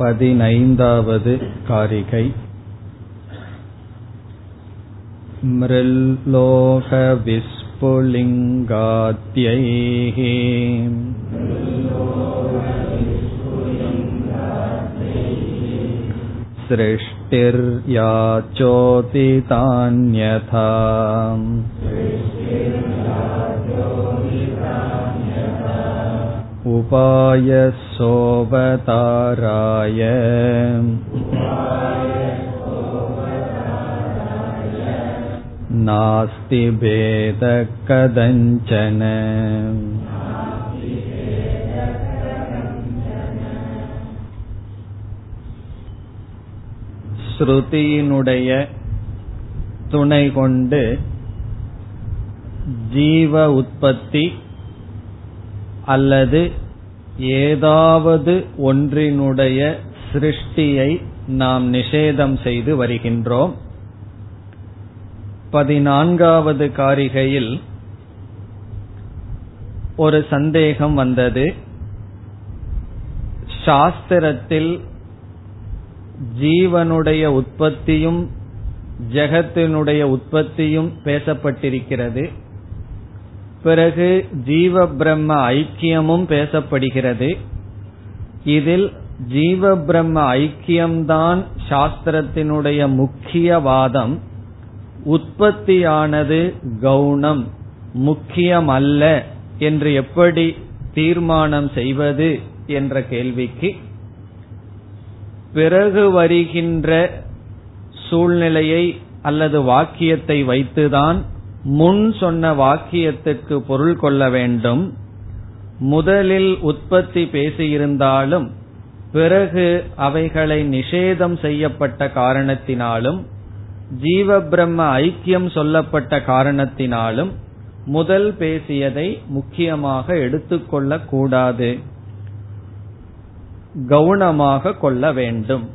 பதினைந்தாவது कारिकै मृल्लोकविस्फुलिङ्गाद्यैः सृष्टिर्याचोदितान्यथा उपायसोऽवताराय नास्ति भेदकदञ्चन ஸ்ருதியினுடைய துணை கொண்டு ஜீவ உற்பத்தி அல்லது ஏதாவது ஒன்றினுடைய சிருஷ்டியை நாம் நிஷேதம் செய்து வருகின்றோம். பதினான்காவது காரிகையில் ஒரு சந்தேகம் வந்தது. சாஸ்திரத்தில் ஜீவனுடைய உற்பத்தியும் ஜெகத்தினுடைய உற்பத்தியும் பேசப்பட்டிருக்கிறது. பிறகு ஜீவ பிரம்ம ஐக்கியமும் பேசப்படுகிறது. இதில் ஜீவ பிரம்ம ஐக்கியம்தான் சாஸ்திரத்தினுடைய முக்கிய வாதம். உற்பத்தியானது கவுனம் முக்கியம் அல்ல என்று எப்படி தீர்மானம் செய்வது என்ற கேள்விக்கு பிறகு வருகின்ற சூழ்நிலையை அல்லது வாக்கியத்தை வைத்துதான் முன் சொன்ன வாக்கியத்துக்கு பொருள் கொள்ள வேண்டும். முதலில் உற்பத்தி பேசியிருந்தாலும் பிறகு அவைகளை நிஷேதம் செய்யப்பட்ட காரணத்தினாலும் ஜீவ பிரம்ம ஐக்கியம் சொல்லப்பட்ட காரணத்தினாலும் முதல் பேசியதை முக்கியமாக எடுத்துக்கொள்ளக்கூடாது கவனமாக கொள்ள வேண்டும்.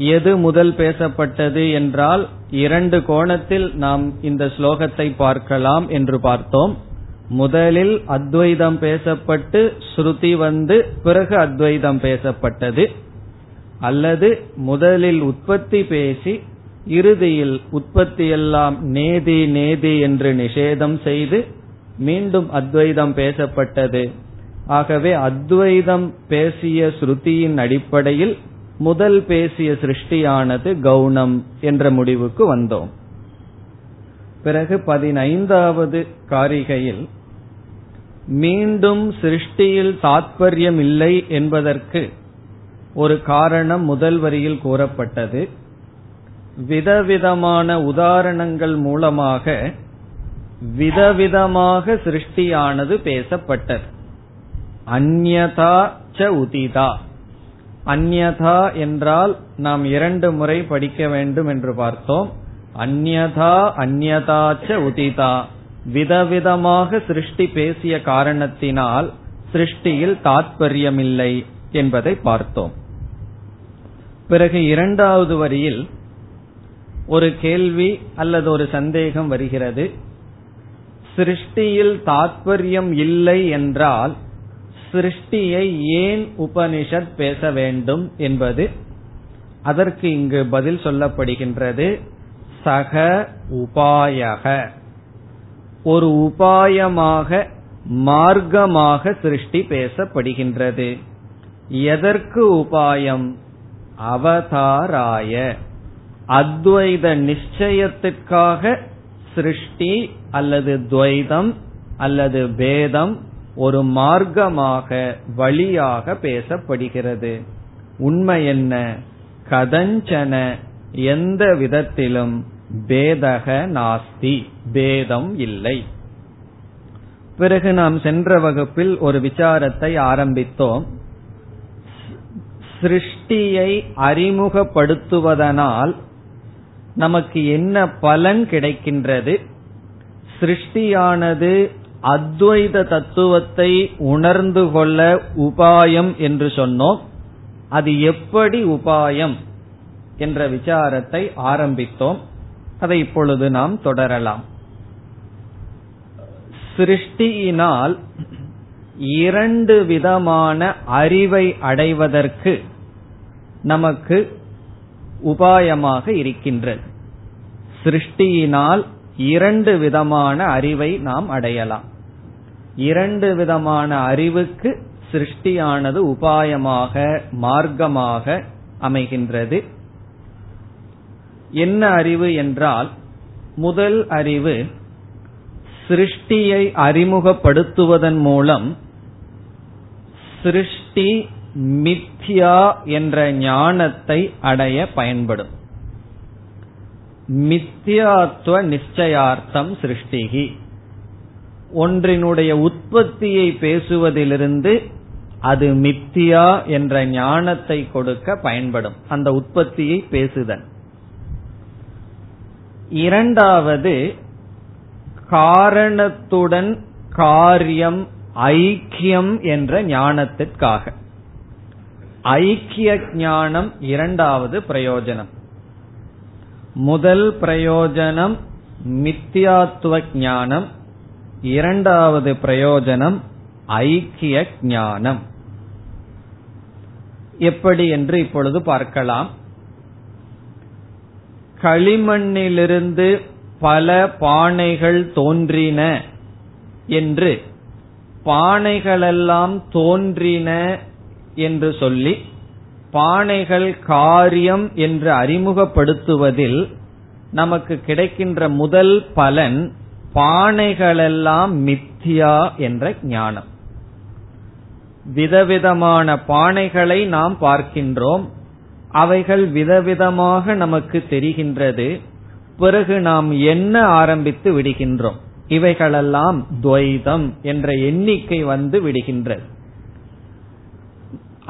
எது முதல் பேசப்பட்டது என்றால் இரண்டு கோணத்தில் நாம் இந்த ஸ்லோகத்தை பார்க்கலாம் என்று பார்த்தோம். முதலில் அத்வைதம் பேசப்பட்டு ஸ்ருதி வந்து பிறகு அத்வைதம் பேசப்பட்டது. அல்லது முதலில் உற்பத்தி பேசி இறுதியில் உற்பத்தியெல்லாம் நேதி நேதி என்று நிஷேதம் செய்து மீண்டும் அத்வைதம் பேசப்பட்டது. ஆகவே அத்வைதம் பேசிய ஸ்ருதியின் அடிப்படையில் முதல் பேசிய சிருஷ்டியானது கவுனம் என்ற முடிவுக்கு வந்தோம். பிறகு பதினைந்தாவது காரிகையில் மீண்டும் சிருஷ்டியில் தாத்பரியம் இல்லை என்பதற்கு ஒரு காரணம் முதல் வரியில் கூறப்பட்டது. விதவிதமான உதாரணங்கள் மூலமாக விதவிதமாக சிருஷ்டியானது பேசப்பட்டது. அந்யதா ச உதிதா. அந்யதா என்றால் நாம் இரண்டு முறை படிக்க வேண்டும் என்று பார்த்தோம். அந்யதா அந்யதா ச உதிதா. விதவிதமாக சிருஷ்டி பேசிய காரணத்தினால் சிருஷ்டியில் தாத்பரியமில்லை என்பதை பார்த்தோம். பிறகு இரண்டாவது வரியில் ஒரு கேள்வி அல்லது ஒரு சந்தேகம் வருகிறது. சிருஷ்டியில் தாத்பரியம் இல்லை என்றால் சிருஷ்டியை ஏன் உபனிஷத் பேச வேண்டும் என்பது அதற்கு இங்கு பதில் சொல்லப்படுகின்றது. சக உபாயக. ஒரு உபாயமாக மார்க்கமாக சிருஷ்டி பேசப்படுகின்றது. எதற்கு உபாயம்? அவதாராய. அத்வைத நிச்சயத்திற்காக சிருஷ்டி அல்லது துவைதம் அல்லது பேதம் ஒரு மார்க்கமாக வழியாக பேசப்படுகிறது. உண்மை என்ன? கதஞ்சன எந்த விதத்திலும் பேதக நாஸ்தி பேதம் இல்லை. பிறகு நாம் சென்ற வகுப்பில் ஒரு விசாரத்தை ஆரம்பித்தோம். சிருஷ்டியை அறிமுகப்படுத்துவதனால் நமக்கு என்ன பலன் கிடைக்கின்றது? சிருஷ்டியானது அத்வைத தத்துவத்தை உணர்ந்து கொள்ள உபாயம் என்று சொன்னோம். அது எப்படி உபாயம் என்ற விசாரத்தை ஆரம்பித்தோம். அதை இப்பொழுது நாம் தொடரலாம். சிருஷ்டியினால் இரண்டு விதமான அறிவை அடைவதற்கு நமக்கு உபாயமாக இருக்கின்றது. சிருஷ்டியினால் இரண்டு விதமான அறிவை நாம் அடையலாம். இரண்டு விதமான அறிவுக்கு சிருஷ்டியானது உபாயமாக மார்க்கமாக அமைகின்றது. என்ன அறிவு என்றால் முதல் அறிவு சிருஷ்டியை அறிமுகப்படுத்துவதன் மூலம் சிருஷ்டி மித்யா என்ற ஞானத்தை அடைய பயன்படும். மித்யாத்துவ நிச்சயார்த்தம் சிருஷ்டிகி. ஒன்றினுடைய உற்பத்தியை பேசுவதிலிருந்து அது மித்தியா என்ற ஞானத்தை கொடுக்க பயன்படும். அந்த உற்பத்தியை பேசுதல். இரண்டாவது காரணத்துடன் காரியம் ஐக்கியம் என்ற ஞானத்திற்காக. ஐக்கிய ஞானம் இரண்டாவது பிரயோஜனம். முதல் பிரயோஜனம் மித்தியாத்துவ ஞானம் இரண்டாவது பிரயோஜனம் ஐக்கிய ஞானம். எப்படி என்று இப்பொழுது பார்க்கலாம். களிமண்ணிலிருந்து பல பானைகள் தோன்றின என்று பானைகளெல்லாம் தோன்றின என்று சொல்லி பானைகள் காரியம் என்று அறிமுகப்படுத்துவதில் நமக்கு கிடைக்கின்ற முதல் பலன் பானைகளெல்லாம் மித்தியா என்ற ஞானம். விதவிதமான பானைகளை நாம் பார்க்கின்றோம். அவைகள் விதவிதமாக நமக்கு தெரிகின்றது. பிறகு நாம் என்ன ஆரம்பித்து விடுகின்றோம்? இவைகளெல்லாம் துவைதம் என்ற எண்ணிக்கை வந்து விடுகின்றது.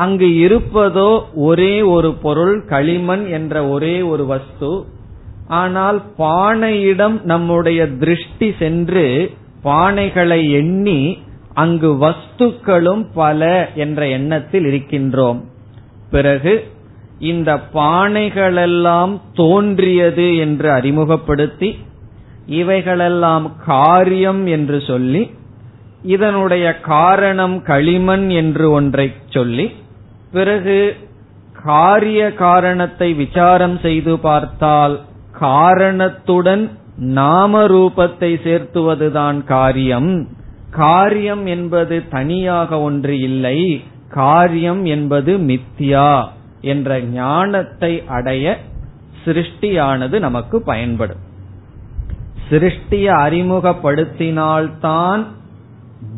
அங்கு இருப்பதோ ஒரே ஒரு பொருள் களிமண் என்ற ஒரே ஒரு வஸ்து. ஆனால் பானையிடம் நம்முடைய திருஷ்டி சென்று பானைகளை எண்ணி அங்கு வஸ்துக்களும் பல என்ற எண்ணத்தில் இருக்கின்றோம். பிறகு இந்த பானைகளெல்லாம் தோன்றியது என்று அறிமுகப்படுத்தி இவைகளெல்லாம் காரியம் என்று சொல்லி இதனுடைய காரணம் களிமண் என்று ஒன்றை சொல்லி பிறகு காரிய காரணத்தை விசாரம் செய்து பார்த்தால் காரணத்துடன் நாம ரூபத்தை சேர்த்துவதுதான் காரியம். காரியம் என்பது தனியாக ஒன்று இல்லை. காரியம் என்பது மித்யா என்ற ஞானத்தை அடைய சிருஷ்டியானது நமக்கு பயன்படும். சிருஷ்டியை அறிமுகப்படுத்தினால்தான்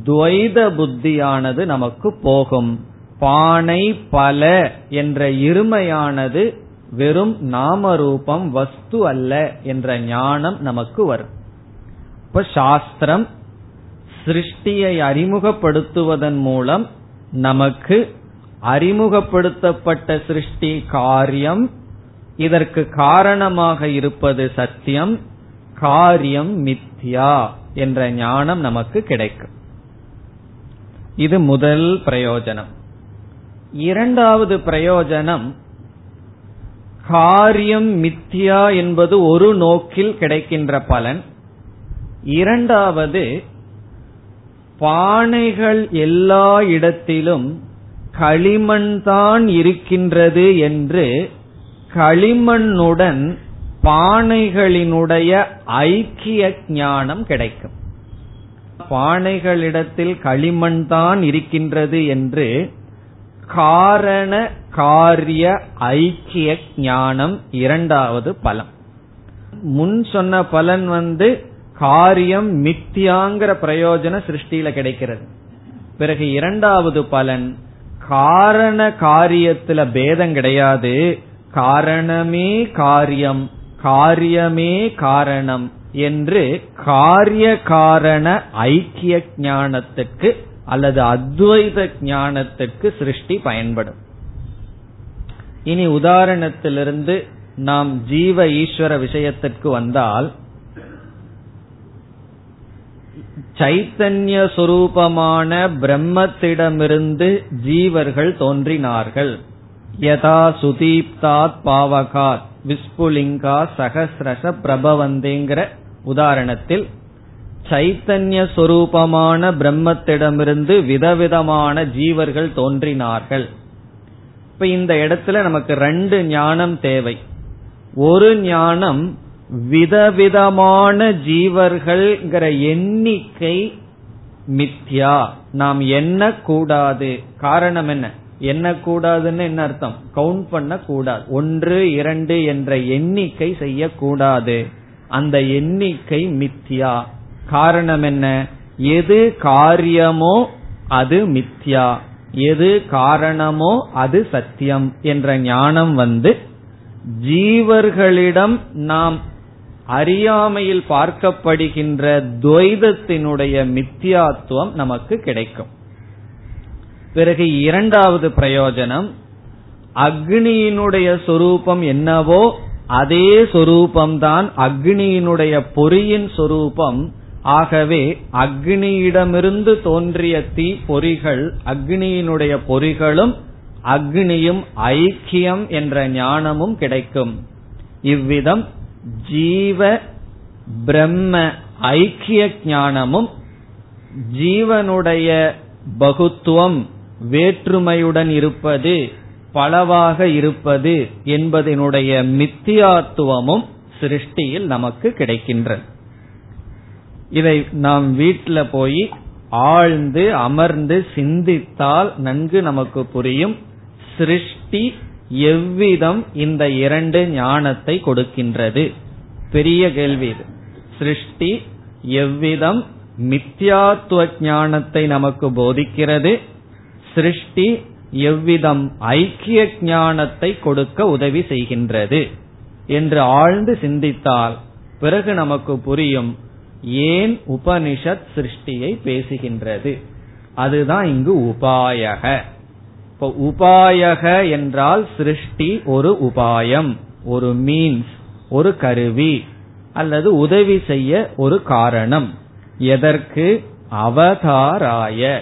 துவைத புத்தியானது நமக்கு போகும். பானை பல என்ற இருமையானது வெறும் நாம ரூபம் வஸ்து அல்ல என்ற ஞானம் நமக்கு வரும். இப்ப சாஸ்திரம் சிருஷ்டியை அறிமுகப்படுத்துவதன் மூலம் நமக்கு அறிமுகப்படுத்தப்பட்ட சிருஷ்டி காரியம் இதற்கு காரணமாக இருப்பது சத்தியம் காரியம் மித்யா என்ற ஞானம் நமக்கு கிடைக்கும். இது முதல் பிரயோஜனம். இரண்டாவது பிரயோஜனம் காரியம் மித்யா என்பது ஒரு நோக்கில் கிடைக்கின்ற பலன். இரண்டாவது பானைகள் எல்லா இடத்திலும் களிமண் தான் இருக்கின்றது என்று களிமண்ணுடன் பானைகளினுடைய ஐக்கிய ஞானம் கிடைக்கும். பானைகளிடத்தில் களிமண் தான் இருக்கின்றது என்று காரண காரிய ஐக்கிய ஞானம் இரண்டாவது பலம். முன் சொன்ன பலன் வந்து காரியம் மித்தியாங்கிற பிரயோஜன சிருஷ்டியில கிடைக்கிறது. பிறகு இரண்டாவது பலன் காரண காரியத்துல பேதம் கிடையாது. காரணமே காரியம் காரியமே காரணம் என்று காரிய காரண ஐக்கிய ஞானத்துக்கு அல்லது அத்வைத ஞானத்திற்கு சிருஷ்டி பயன்படும். இனி உதாரணத்திலிருந்து நாம் ஜீவ ஈஸ்வர விஷயத்திற்கு வந்தால் சைத்தன்ய சொரூபமான பிரம்மத்திடமிருந்து ஜீவர்கள் தோன்றினார்கள். யதா சுதீப்தாத் பாவகாத் விஸ்புலிங்கா சகசிரச பிரபவந்தேங்கிற உதாரணத்தில் சைத்தன்ய சொரூபமான பிரம்மத்திடமிருந்து விதவிதமான ஜீவர்கள் தோன்றினார்கள். இப்ப இந்த இடத்துல நமக்கு ரெண்டு ஞானம் தேவை. ஒரு ஞானம் விதவிதமான ஜீவர்கள்ங்கிற எண்ணிக்கை மித்யா. நாம் என்ன கூடாது காரணம் என்ன? எண்ணக்கூடாதுன்னு என்ன அர்த்தம்? கவுண்ட் பண்ண கூடாது ஒன்று இரண்டு என்ற எண்ணிக்கை செய்யக்கூடாது. அந்த எண்ணிக்கை மித்யா. காரணம் என்ன எது காரியமோ அது மித்யா. எது காரணமோ அது சத்தியம் என்ற ஞானம் வந்து ஜீவர்களிடம் நாம் அறியாமையில் பார்க்கப்படுகின்ற துவைதத்தினுடைய மித்தியாத்துவம் நமக்கு கிடைக்கும். பிறகு இரண்டாவது பிரயோஜனம் அக்னியினுடைய சொரூபம் என்னவோ அதே சொரூபம்தான் அக்னியினுடைய பொறியின் சொரூபம் ஆகவே அக்னியிடமிருந்து தோன்றிய தீ பொறிகள் அக்னியினுடைய பொறிகளும் அக்னியும் ஐக்கியம் என்ற ஞானமும் கிடைக்கும். இவ்விதம் ஜீவ பிரம்ம ஐக்கிய ஞானமும் ஜீவனுடைய பகுத்துவம் வேற்றுமையுடன் இருப்பது பலவாக இருப்பது என்பதனுடைய மித்தியாத்துவமும் சிருஷ்டியில் நமக்கு கிடைக்கின்றது இதை நாம் வீட்டில் போய் ஆழ்ந்து அமர்ந்து சிந்தித்தால் நன்கு நமக்கு புரியும் சிருஷ்டி எவ்விதம் இந்த இரண்டு ஞானத்தை கொடுக்கின்றது. பெரிய கேள்வி இது. சிருஷ்டி எவ்விதம் மித்யாத்துவ ஞானத்தை நமக்கு போதிக்கிறது? சிருஷ்டி எவ்விதம் ஐக்கிய ஞானத்தை கொடுக்க உதவி செய்கின்றது? என்று ஆழ்ந்து சிந்தித்தால் பிறகு நமக்கு புரியும் ஏன் உபனிஷத் சிருஷ்டியை பேசுகின்றது? அதுதான் இங்கு உபாயக. இப்போ உபாயக என்றால் சிருஷ்டி ஒரு உபாயம் ஒரு மீன்ஸ் ஒரு கருவி அல்லது உதவி செய்ய ஒரு காரணம். எதற்கு? அவதாராய.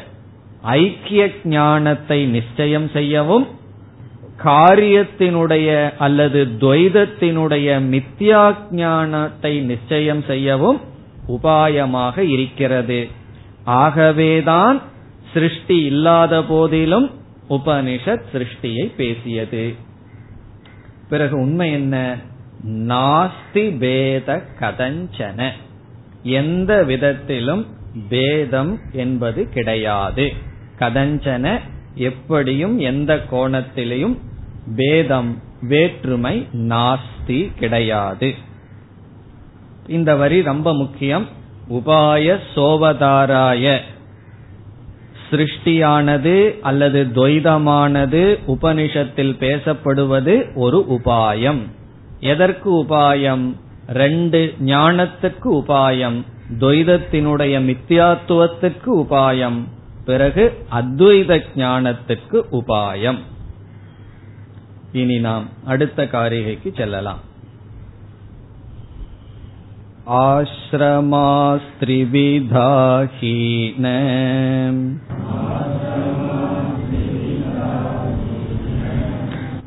ஐக்கிய ஞானத்தை நிச்சயம் செய்யவும் காரியத்தினுடைய அல்லது துவைதத்தினுடைய மித்யா ஞானத்தை நிச்சயம் செய்யவும் உபாயமாக இருக்கிறது. ஆகவேதான் சிருஷ்டி இல்லாத போதிலும் உபனிஷத் சிருஷ்டியை பேசியது. பிறகு உண்மை என்ன? நாஸ்தி பேத கதஞ்சன. எந்த விதத்திலும் பேதம் என்பது கிடையாது. கதஞ்சன எப்படியும் எந்த கோணத்திலையும் பேதம் வேற்றுமை நாஸ்தி கிடையாது. இந்த வரி ரொம்ப முக்கியம். உபாய சோவதாராய. சிருஷ்டியானது அல்லது துவைதமானது உபனிஷத்தில் பேசப்படுவது ஒரு உபாயம். எதற்கு உபாயம்? ரெண்டு ஞானத்துக்கு உபாயம். துவைதத்தினுடைய மித்தியாத்துவத்துக்கு உபாயம். பிறகு அத்வைத ஞானத்துக்கு உபாயம். இனி நாம் அடுத்த காரிகைக்கு செல்லலாம். आश्रमास्त्रिविधाहीन।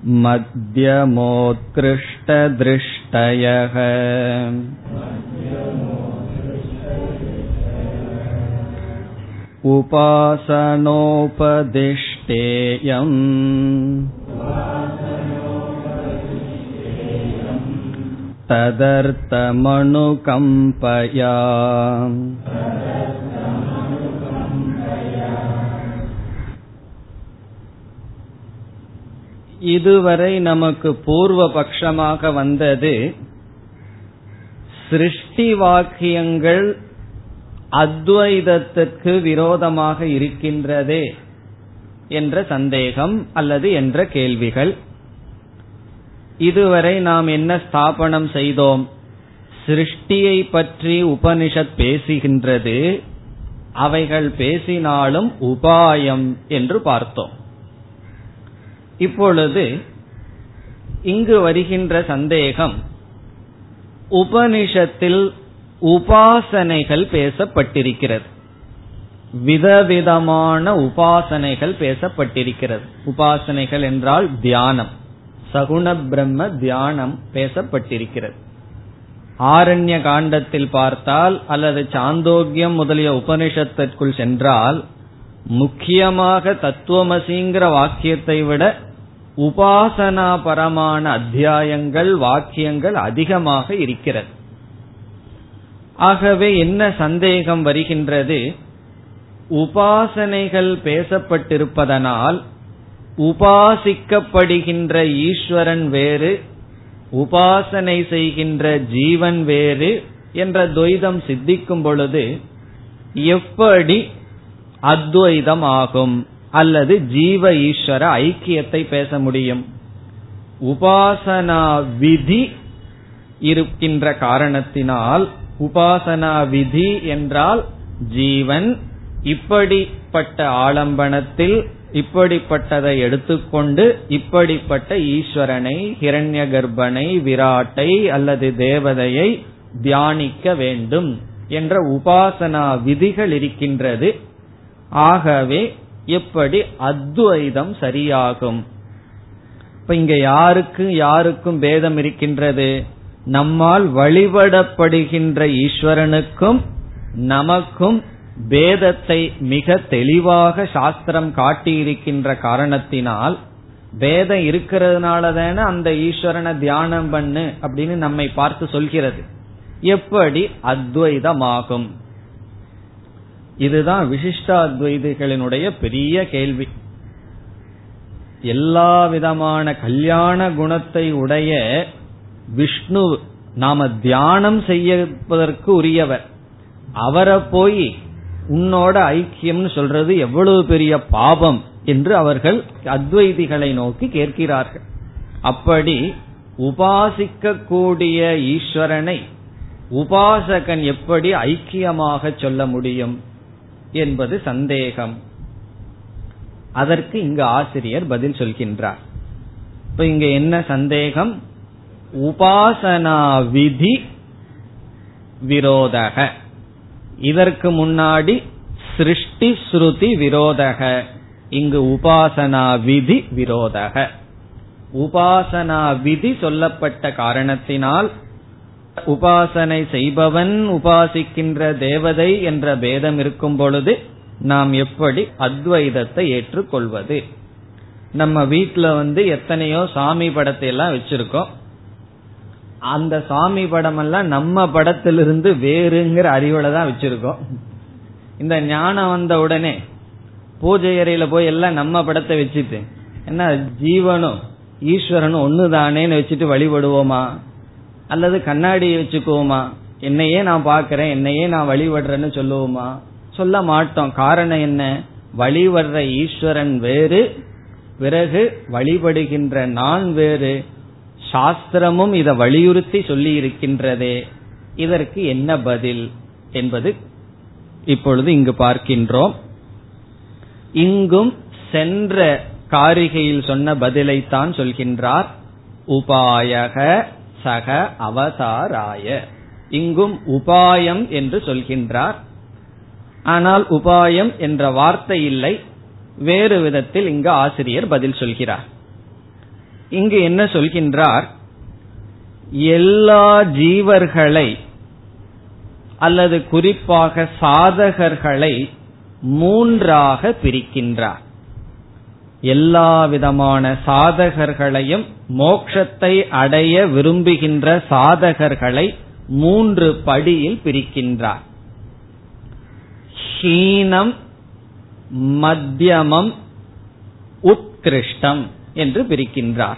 मध्यमोत्कृष्टदृष्टयः उपासनोपदिष्टेयम् तदर्थमनुकम्पया இதுவரை நமக்கு பூர்வ பட்சமாக வந்தது சிருஷ்டி வாக்கியங்கள் அத்வைதத்திற்கு விரோதமாக இருக்கின்றதே என்ற சந்தேகம் அல்லது என்ற கேள்விகள் இதுவரை நாம் என்ன ஸ்தாபனம் செய்தோம்? சிருஷ்டியை பற்றி உபனிஷத் பேசுகின்றது. அவைகள் பேசினாலும் உபாயம் என்று பார்த்தோம். இப்பொழுது இங்கு வருகின்ற சந்தேகம் உபனிஷத்தில் உபாசனைகள் பேசப்பட்டிருக்கிறது. விதவிதமான உபாசனைகள் பேசப்பட்டிருக்கிறது. உபாசனைகள் என்றால் தியானம். சகுண பிரம்ம தியானம் பேசப்பட்டிருக்கிறது. ஆரண்ய காண்டத்தில் பார்த்தால் அல்லது சாந்தோக்கியம் முதலிய உபனிஷத்திற்குள் சென்றால் முக்கியமாக தத்துவமசிங்கிற வாக்கியத்தை விட உபாசனாபரமான அத்தியாயங்கள் வாக்கியங்கள் அதிகமாக இருக்கிறது. ஆகவே என்ன சந்தேகம் வருகின்றது? உபாசனைகள் பேசப்பட்டிருப்பதனால் உபாசிக்கப்படுகின்ற ஈஸ்வரன் வேறு உபாசனை செய்கின்ற ஜீவன் வேறு என்ற துவைதம் சித்திக்கும் பொழுது எப்படி அத்வைதம் ஆகும் அல்லது ஜீவ ஈஸ்வர ஐக்கியத்தை பேச முடியும்? உபாசனா விதி இருக்கின்ற காரணத்தினால் உபாசனா விதி என்றால் ஜீவன் இப்படிப்பட்ட ஆலம்பனத்தில் இப்படிப்பட்டதை எடுத்துக்கொண்டு இப்படிப்பட்ட ஈஸ்வரனை ஹிரண்ய கர்ப்பனை விராட்டை அல்லது தேவதையை தியானிக்க வேண்டும் என்ற உபாசனா விதிகள் இருக்கின்றது. ஆகவே எப்படி அத்வைதம் சரியாகும்? இப்ப இங்க யாருக்கும் யாருக்கும் பேதம் இருக்கின்றது? நம்மால் வழிபடப்படுகின்ற ஈஸ்வரனுக்கும் நமக்கும் பேதத்தை மிக தெளிவாக சாஸ்திரம் காட்டியிருக்கின்ற காரணத்தினால் பேதம் இருக்கிறதுனால தானே அந்த ஈஸ்வரனை தியானம் பண்ணு அப்படின்னு நம்மை பார்த்து சொல்கிறது. எப்படி? அத்வைதமாகும். இதுதான் விசிஷ்டாத்வைதிகளினுடைய பெரிய கேள்வி. எல்லா விதமான கல்யாண குணத்தை உடைய விஷ்ணு நாம தியானம் செய்யப்பதற்கு உரியவர். அவரை போய் உன்னோட ஐக்கியம்னு சொல்றது எவ்வளவு பெரிய பாபம் என்று அவர்கள் அத்வைதிகளை நோக்கி கேட்கிறார்கள். அப்படி உபாசிக்க கூடிய ஈஸ்வரனை உபாசகன் எப்படி ஐக்கியமாக சொல்ல முடியும் என்பது சந்தேகம். அதற்கு இங்கு ஆசிரியர் பதில் சொல்கின்றார். இப்ப இங்க என்ன சந்தேகம்? உபாசனா விதி விரோதக. இதற்கு முன்னாடி சிருஷ்டி ஸ்ருதி விரோதக. இங்கு உபாசனா விதி விரோதக. உபாசனா விதி சொல்லப்பட்ட காரணத்தினால் உபாசனை செய்பவன் உபாசிக்கின்ற தேவதை என்ற பேதம் இருக்கும் பொழுது நாம் எப்படி அத்வைதத்தை ஏற்றுக்கொள்வது? நம்ம வீட்டுல வந்து எத்தனையோ சாமி படத்தை எல்லாம் வச்சிருக்கோம். அந்த சாமி படம் எல்லாம் நம்ம படத்திலிருந்து வேறுங்கிற அறிவுல தான் வச்சிருக்கோம். இந்த ஞானம் வந்த உடனே பூஜை அறையில போய் எல்லாம் நம்ம படத்தை வச்சுட்டு என்ன ஜீவனும் ஈஸ்வரனும் ஒண்ணுதானேன்னு வச்சுட்டு வழிபடுவோமா? அல்லது கண்ணாடியை வச்சுக்குவோமா? என்னையே நான் பாக்கிறேன் என்னையே நான் வழிபடுறேன்னு சொல்லுவோமா? சொல்ல மாட்டோம். காரணம் என்ன? வழிபடுற ஈஸ்வரன் வேறு பிறகு வழிபடுகின்ற நான் வேறு. சாஸ்திரமும் இதை வலியுறுத்தி சொல்லி இருக்கின்றதே இதற்கு என்ன பதில் என்பது இப்பொழுது இங்கு பார்க்கின்றோம். இங்கும் சென்ற காரிகையில் சொன்ன பதிலைத்தான் சொல்கின்றார். உபாயக சக அவதாராய. இங்கும் உபாயம் என்று சொல்கின்றார். ஆனால் உபாயம் என்ற வார்த்தை இல்லை. வேறு விதத்தில் இங்கு ஆசிரியர் பதில் சொல்கிறார். இங்கு என்ன சொல்கின்றார்? எல்லா ஜீவர்களை அல்லது குறிப்பாக சாதகர்களை மூன்றாக பிரிக்கின்றார். எல்லா விதமான சாதகர்களையும் மோக்ஷத்தை அடைய விரும்புகின்ற சாதகர்களை மூன்று படியில் பிரிக்கின்றார். ஹீனம் மத்தியமம் உத்கிருஷ்டம். என்று பிரிக்கின்றார்.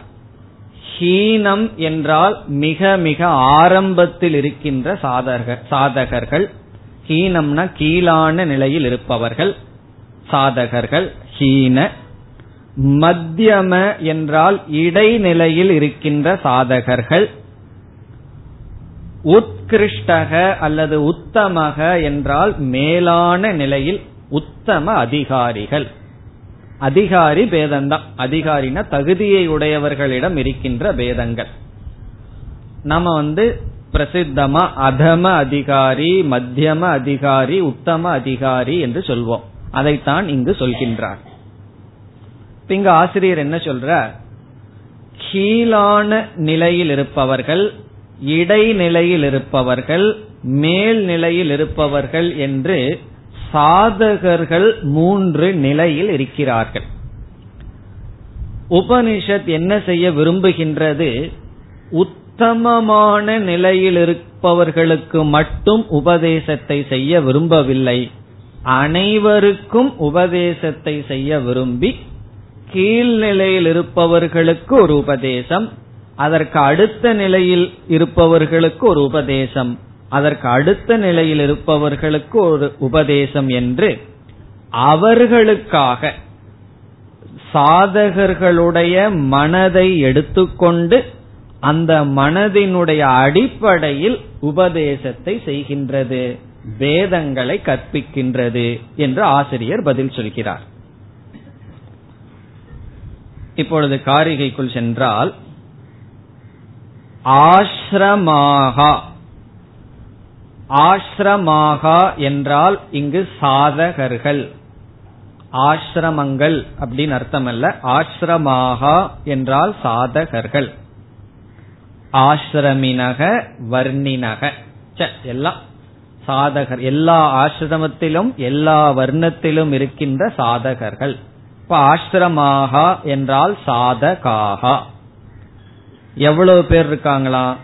ஹீனம் என்றால் மிக மிக ஆரம்பத்தில் இருக்கின்ற சாதகர்கள். ஹீனம்னா கீழான நிலையில் இருப்பவர்கள். சாதகர்கள் ஹீன. மத்தியம என்றால் இடைநிலையில் இருக்கின்ற சாதகர்கள். உத்கிருஷ்டக அல்லது உத்தமக என்றால் மேலான நிலையில் உத்தம அதிகாரிகள். அதிகாரி பேதம்தான் அதிகாரினா தகுதியை உடையவர்களிடம் இருக்கின்ற பேதங்கள். நம்ம வந்து பிரசித்தமா அதம அதிகாரி மத்தியம அதிகாரி உத்தம அதிகாரி என்று சொல்வோம். அதைத்தான் இங்கு சொல்கின்றார். இங்கு ஆசிரியர் என்ன சொல்ற கீழான நிலையில் இருப்பவர்கள் இடைநிலையில் இருப்பவர்கள் மேல் நிலையில் இருப்பவர்கள் என்று சாதகர்கள் மூன்று நிலையில் இருக்கிறார்கள். உபனிஷத் என்ன செய்ய விரும்புகின்றது? உத்தமமான நிலையில் இருப்பவர்களுக்கு மட்டும் உபதேசத்தை செய்ய விரும்பவில்லை. அனைவருக்கும் உபதேசத்தை செய்ய விரும்பி கீழ்நிலையில் இருப்பவர்களுக்கு ஒரு உபதேசம் அதற்கு அடுத்த நிலையில் இருப்பவர்களுக்கு ஒரு உபதேசம். அதற்கு அடுத்த நிலையில் இருப்பவர்களுக்கு ஒரு உபதேசம் என்று அவர்களுக்காக சாதகர்களுடைய மனதை எடுத்துக்கொண்டு அந்த மனதினுடைய அடிப்படையில் உபதேசத்தை செய்கின்றது வேதங்களை கற்பிக்கின்றது என்று ஆசிரியர் பதில் சொல்கிறார். இப்பொழுது காரிகைக்குள் சென்றால் ஆசிரமாகா ஆசிரமாகா என்றால் இங்கு சாதகர்கள். ஆசிரமங்கள் அப்படின்னு அர்த்தம் அல்ல ஆசிரமாகா என்றால் சாதகர்கள். ஆசிரமினக வர்ணினக. எல்லாம் சாதகர். எல்லா ஆசிரமத்திலும் எல்லா வர்ணத்திலும் இருக்கின்ற சாதகர்கள். இப்ப ஆசிரமாகா என்றால் சாதகாகா. எவ்வளவு பேர் இருக்காங்களா?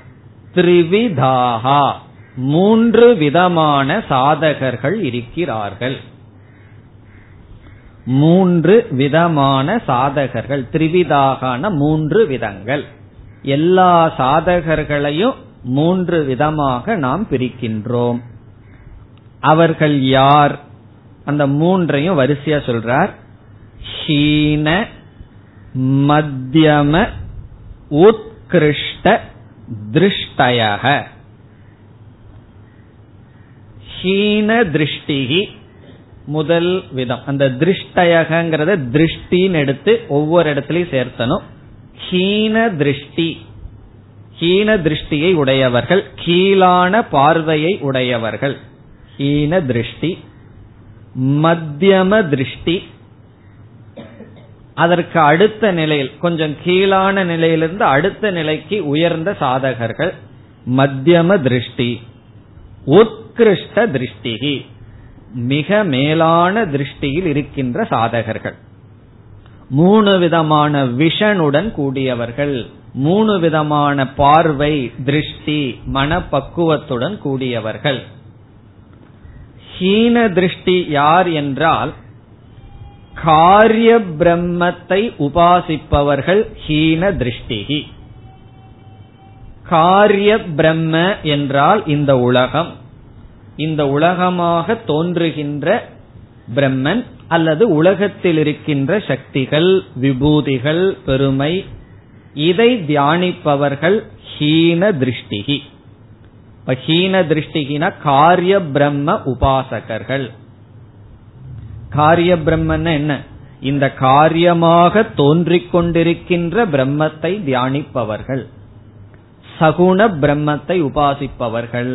திரிவிதாகா. மூன்று விதமான சாதகர்கள் இருக்கிறார்கள். மூன்று விதமான சாதகர்கள் திரிவிதாகான மூன்று விதங்கள். எல்லா சாதகர்களையும் மூன்று விதமாக நாம் பிரிக்கின்றோம். அவர்கள் யார்? அந்த மூன்றையும் வரிசையா சொல்றார். ஹீன மத்தியம உத்கிருஷ்ட திருஷ்டயக. ஹீன திருஷ்டிகி முதல் விதம். அந்த திருஷ்டயகங்கிறத திருஷ்டின்னு எடுத்து ஒவ்வொரு இடத்துலயும் சேர்த்தனும் ஹீன திருஷ்டி. ஹீன திருஷ்டியை உடையவர்கள் கீழான பார்வையை உடையவர்கள். ஹீன திருஷ்டி. மத்தியம திருஷ்டி. அதற்கு அடுத்த நிலையில் கொஞ்சம் கீழான நிலையிலிருந்து அடுத்த நிலைக்கு உயர்ந்த சாதகர்கள். மத்தியம திருஷ்டி. உத்கிருஷ்ட திருஷ்டிகி. மிக மேலான திருஷ்டியில் இருக்கின்ற சாதகர்கள். மூணு விதமான விஷனுடன் கூடியவர்கள் மூணு விதமான பார்வை திருஷ்டி மனப்பக்குவத்துடன் கூடியவர்கள். ஹீன திருஷ்டி யார் என்றால் காரிய பிரம்மத்தை உபாசிப்பவர்கள் ஹீன திருஷ்டிகி. காரிய பிரம்ம என்றால் இந்த உலகம். இந்த உலகமாக தோன்றுகின்ற பிரம்மன் அல்லது உலகத்தில் இருக்கின்ற சக்திகள் விபூதிகள் பெருமை இதை தியானிப்பவர்கள் ஹீன திருஷ்டிகி. ஹீன திருஷ்டிகின காரிய பிரம்ம உபாசகர்கள். காரிய பிரம்மன் என்ன? இந்த காரியமாக தோன்றிக் கொண்டிருக்கின்ற பிரம்மத்தை தியானிப்பவர்கள். சகுண பிரம்மத்தை உபாசிப்பவர்கள்.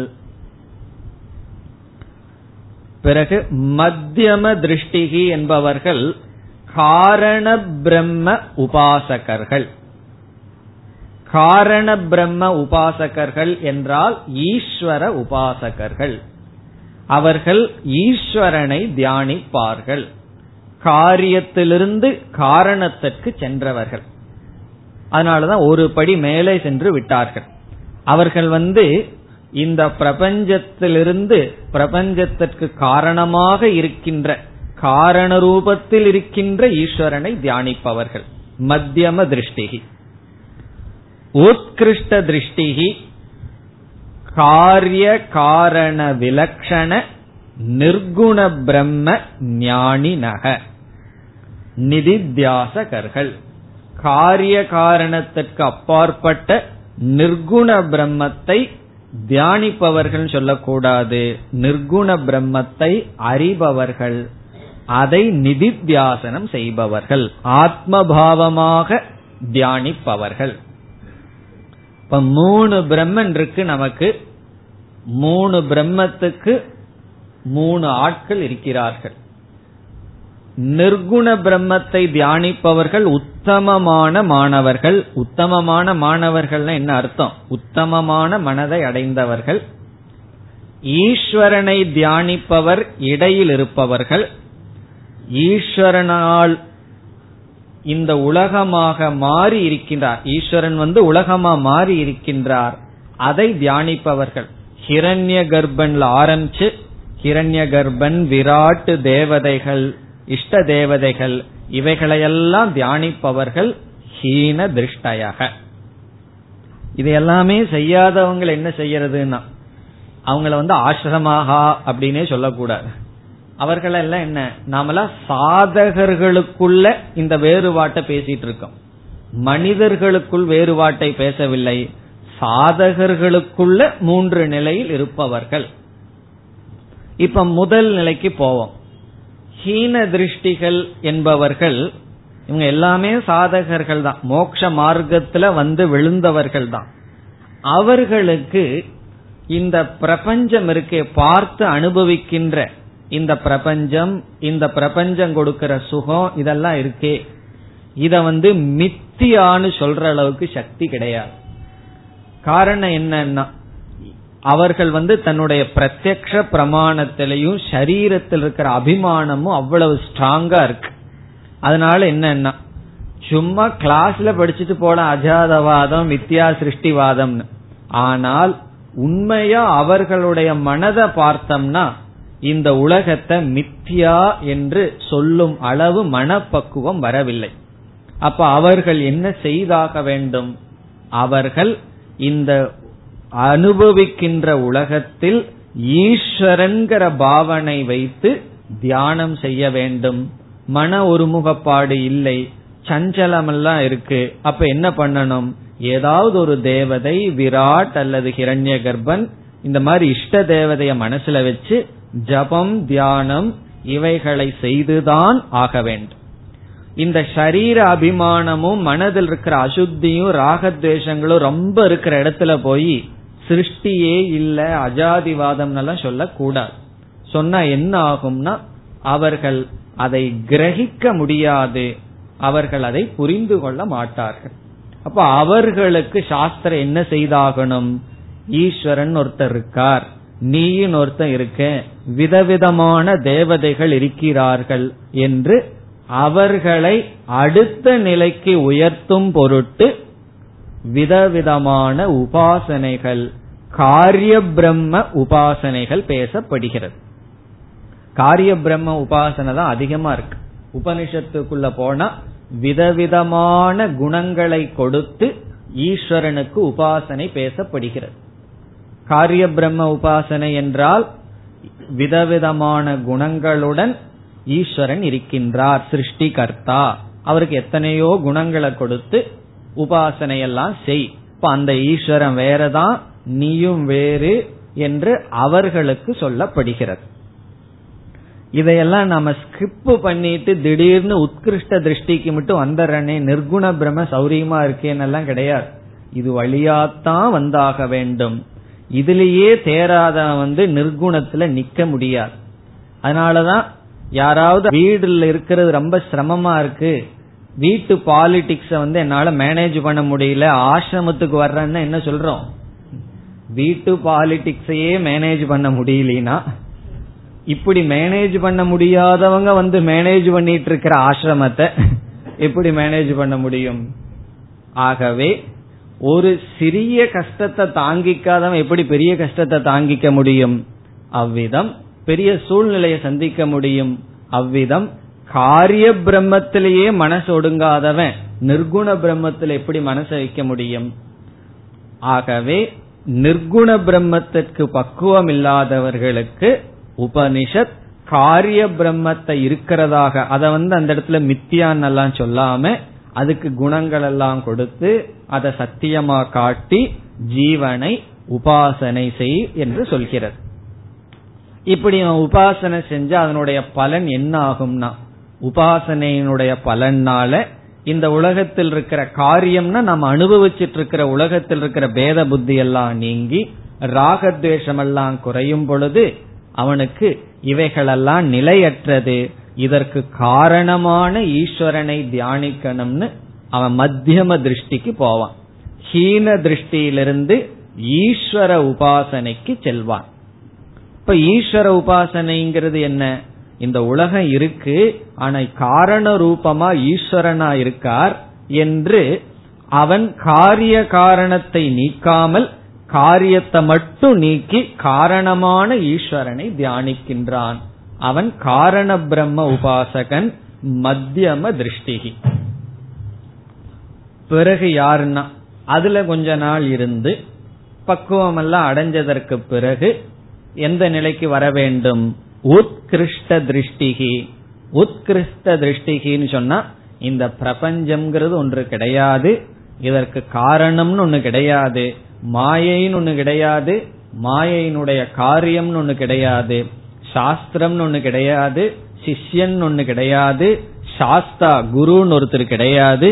பிறகு மத்தியம திருஷ்டிகி என்பவர்கள் காரண பிரம்ம உபாசகர்கள். காரண பிரம்ம உபாசகர்கள் என்றால் ஈஸ்வர உபாசகர்கள். அவர்கள் ஈஸ்வரனை தியானிப்பார்கள். காரியத்திலிருந்து காரணத்திற்கு சென்றவர்கள். அதனாலதான் ஒரு படி மேலே சென்று விட்டார்கள். அவர்கள் வந்து இந்த பிரபஞ்சத்திலிருந்து பிரபஞ்சத்திற்கு காரணமாக இருக்கின்ற காரண ரூபத்தில் இருக்கின்ற ஈஸ்வரனை தியானிப்பவர்கள். மத்தியம திருஷ்டிகி. உத்கிருஷ்ட திருஷ்டிகி காரிய காரண விலக்ஷண நிர்குண பிரம்ம ஞானி நக. நிதித்தியாசகர்கள். காரிய காரணத்திற்கு அப்பாற்பட்ட நிர்குண பிரம்மத்தை தியானிப்பவர்கள் சொல்லக்கூடாது. நிர்குண பிரம்மத்தை அறிபவர்கள். அதை நிதித்தியாசனம் செய்பவர்கள். ஆத்மபாவமாக தியானிப்பவர்கள். இப்ப மூணு பிரம்மன் இருக்கு நமக்கு. மூணு பிரம்மத்துக்கு மூணு ஆட்கள் இருக்கிறார்கள். நிர்குண பிரம்மத்தை தியானிப்பவர்கள் உத்தமமான மாணவர்கள். உத்தமமான மாணவர்கள்னா என்ன அர்த்தம்? உத்தமமான மனதை அடைந்தவர்கள். ஈஸ்வரனை தியானிப்பவர் இடையில் இருப்பவர்கள். ஈஸ்வரனால் இந்த உலகமாக மாறி இருக்கின்றார். ஈஸ்வரன் வந்து உலகமா மாறி இருக்கின்றார். அதை தியானிப்பவர்கள். ஹிரண்ய கர்ப்பன்ல ஆரம்பிச்சு ஹிரண்ய கர்ப்பன் விராட்டு தேவதைகள் இஷ்ட தேவதைகள் இவைகளையெல்லாம் தியானிப்பவர்கள் ஹீன திருஷ்டயக. இது எல்லாமே செய்யாதவங்க என்ன செய்யறதுன்னா அவங்கள வந்து ஆசிரமாகா அப்படின்னே சொல்லக்கூடாது. அவர்கள் எல்லாம் என்ன நாமெல்லாம் சாதகர்களுக்குள்ள இந்த வேறுபாட்டை பேசிட்டு இருக்கோம் மனிதர்களுக்குள் வேறுபாட்டை பேசவில்லை சாதகர்களுக்குள்ள மூன்று நிலையில் இருப்பவர்கள். இப்ப முதல் நிலைக்கு போவோம். ஹீன திருஷ்டிகள் என்பவர்கள் இவங்க எல்லாமே சாதகர்கள் தான். மோட்ச மார்க்கத்துல வந்து விழுந்தவர்கள் தான். அவர்களுக்கு இந்த பிரபஞ்சம் இருக்கே பார்த்து அனுபவிக்கின்ற இந்த பிரபஞ்சம் இந்த பிரபஞ்சம் கொடுக்கிற சுகம் இதெல்லாம் இருக்கே. இத வந்து மித்தியான்னு சொல்ற அளவுக்கு சக்தி கிடையாது. காரணம் என்னன்னா அவர்கள் வந்து தன்னுடைய பிரத்யக்ஷ பிரமாணத்திலையும் சரீரத்தில் இருக்கிற அபிமானமும் அவ்வளவு ஸ்ட்ராங்கா இருக்கு. அதனால என்னன்னா சும்மா கிளாஸ்ல படிச்சுட்டு போன அஜாதவாதம் வித்யா சிருஷ்டிவாதம்னு ஆனால் உண்மையா அவர்களுடைய மனதை பார்த்தோம்னா இந்த உலகத்தை மித்யா என்று சொல்லும் அளவு மனப்பக்குவம் வரவில்லை. அப்ப அவர்கள் என்ன செய்தாக வேண்டும்? அவர்கள் இந்த அனுபவிக்கின்ற உலகத்தில் ஈஸ்வரன்கிற பாவனை வைத்து தியானம் செய்ய வேண்டும். மன ஒருமுகப்பாடு இல்லை. சஞ்சலமெல்லாம் இருக்கு. அப்ப என்ன பண்ணணும்? ஏதாவது ஒரு தேவதை விராட் அல்லது ஹிரண்ய கர்ப்பன் இந்த மாதிரி இஷ்ட தேவதைய மனசுல வச்சு ஜபம் தியானம் இவைகளை செய்துதான் ஆக வேண்டும். இந்த சரீர அபிமானமும் மனதில் இருக்கிற அசுத்தியும் ராகத்வேஷங்களும் ரொம்ப இருக்கிற இடத்துல போய் சிருஷ்டியே இல்ல அஜாதிவாதம் எல்லாம் சொல்லக்கூடாது. சொன்னா என்ன ஆகும்னா அவர்கள் அதை கிரகிக்க முடியாது. அவர்கள் அதை புரிந்து கொள்ள மாட்டார்கள். அப்ப அவர்களுக்கு சாஸ்திரம் என்ன செய்தாகணும்? ஈஸ்வரன் ஒருத்தர் இருக்கார். நீயின் ஒருத்தன் இருக்க. விதவிதமான தேவதைகள் இருக்கிறார்கள் என்று அவர்களை அடுத்த நிலைக்கு உயர்த்தும் பொருட்டு விதவிதமான உபாசனைகள் காரிய பிரம்ம உபாசனைகள் பேசப்படுகிறது. காரிய பிரம்ம உபாசனை தான் அதிகமா இருக்கு. உபனிஷத்துக்குள்ள போனா விதவிதமான குணங்களை கொடுத்து ஈஸ்வரனுக்கு உபாசனை பேசப்படுகிறது. காரிய பிரம்ம உபாசனை என்றால் விதவிதமான குணங்களுடன் ஈஸ்வரன் இருக்கின்றார் சிருஷ்டிகர்த்தா. அவருக்கு எத்தனையோ குணங்களை கொடுத்து உபாசனையெல்லாம் செய். இப்ப அந்த ஈஸ்வரன் வேறதான் நீயும் வேறு என்று அவர்களுக்கு சொல்லப்படுகிறது. இதையெல்லாம் நம்ம ஸ்கிப் பண்ணிட்டு திடீர்னு உத்கிருஷ்ட திருஷ்டிக்கு மட்டும் வந்துடுறனே நிர்குண பிரம சௌரியமா இருக்கேன்னு எல்லாம் கிடையாது. இது வழியாத்தான் வந்தாக வேண்டும். இதுலேயே தேராத வந்து நிர்குணத்துல நிக்க முடியாது. அதனாலதான் யாராவது வீடுல இருக்கிறது ரொம்ப சிரமமா இருக்கு வீட்டு பாலிடிக்ஸ வந்து என்னால மேனேஜ் பண்ண முடியல ஆசிரமத்துக்கு வர்றேன்னு என்ன சொல்றோம்? வீட்டு பாலிடிக்ஸையே மேனேஜ் பண்ண முடியலனா? இப்படி மேனேஜ் பண்ண முடியாதவங்க வந்து மேனேஜ் பண்ணிட்டு இருக்கிற ஆசிரமத்தை எப்படி மேனேஜ் பண்ண முடியும்? ஆகவே ஒரு சிறிய கஷ்டத்தை தாங்கிக்காதவன் எப்படி பெரிய கஷ்டத்தை தாங்கிக்க முடியும்? அவ்விதம் பெரிய சூழ்நிலையை சந்திக்க முடியும். அவ்விதம் காரிய பிரம்மத்திலேயே மனசு ஒடுங்காதவன் நிர்குண பிரம்மத்தில் எப்படி மனசை வைக்க முடியும்? ஆகவே நிர்குண பிரம்மத்திற்கு பக்குவம் இல்லாதவர்களுக்கு உபனிஷத் காரிய பிரம்மத்தை இருக்கிறதாக அதை வந்து அந்த இடத்துல மித்தியான் எல்லாம் சொல்லாம அதுக்கு குணங்கள் எல்லாம் கொடுத்து அதை சத்தியமா காட்டி ஜீவனை உபாசனை செய் என்று சொல்கிறது. இப்படி உபாசனை செஞ்சா அதனுடைய பலன் என்ன ஆகும்னா உபாசனையினுடைய பலனால இந்த உலகத்தில் இருக்கிற காரியம்னா நம்ம அனுபவிச்சிட்டு இருக்கிற உலகத்தில் இருக்கிற பேத புத்தி எல்லாம் நீங்கி ராகத்வேஷம் எல்லாம் குறையும் பொழுது அவனுக்கு இவைகளெல்லாம் நிலையற்றது. இதற்கு காரணமான ஈஸ்வரனை தியானிக்கணும்னு அவன் மத்தியம திருஷ்டிக்கு போவான். ஹீன திருஷ்டியிலிருந்து ஈஸ்வர உபாசனைக்கு செல்வான். இப்ப ஈஸ்வர உபாசனைங்கிறது என்ன? இந்த உலகம் இருக்கு ஆனா காரண ரூபமா ஈஸ்வரனா இருக்கார் என்று அவன் காரிய காரணத்தை நீக்காமல் காரியத்தை மட்டும் நீக்கி காரணமான ஈஸ்வரனை தியானிக்கின்றான். அவன் காரண பிரம்ம உபாசகன் மத்தியம திருஷ்டிகி. பிறகு யாருன்னா அதுல கொஞ்ச நாள் இருந்து பக்குவம் எல்லாம் அடைஞ்சதற்கு பிறகு எந்த நிலைக்கு வர வேண்டும்? உத்கிருஷ்ட திருஷ்டிகி உத்கிருஷ்ட திருஷ்டிகின்னு சொன்னா இந்த பிரபஞ்சம்ங்கிறது ஒன்று கிடையாது இதற்கு காரணம்னு ஒண்ணு கிடையாது மாயைன்னு ஒண்ணு கிடையாது மாயையினுடைய காரியம்னு ஒண்ணு கிடையாது சாஸ்திரம்னு ஒண்ணு கிடையாது சிஷ்யன் ஒண்ணு கிடையாது சாஸ்தா குருன்னு ஒருத்தர் கிடையாது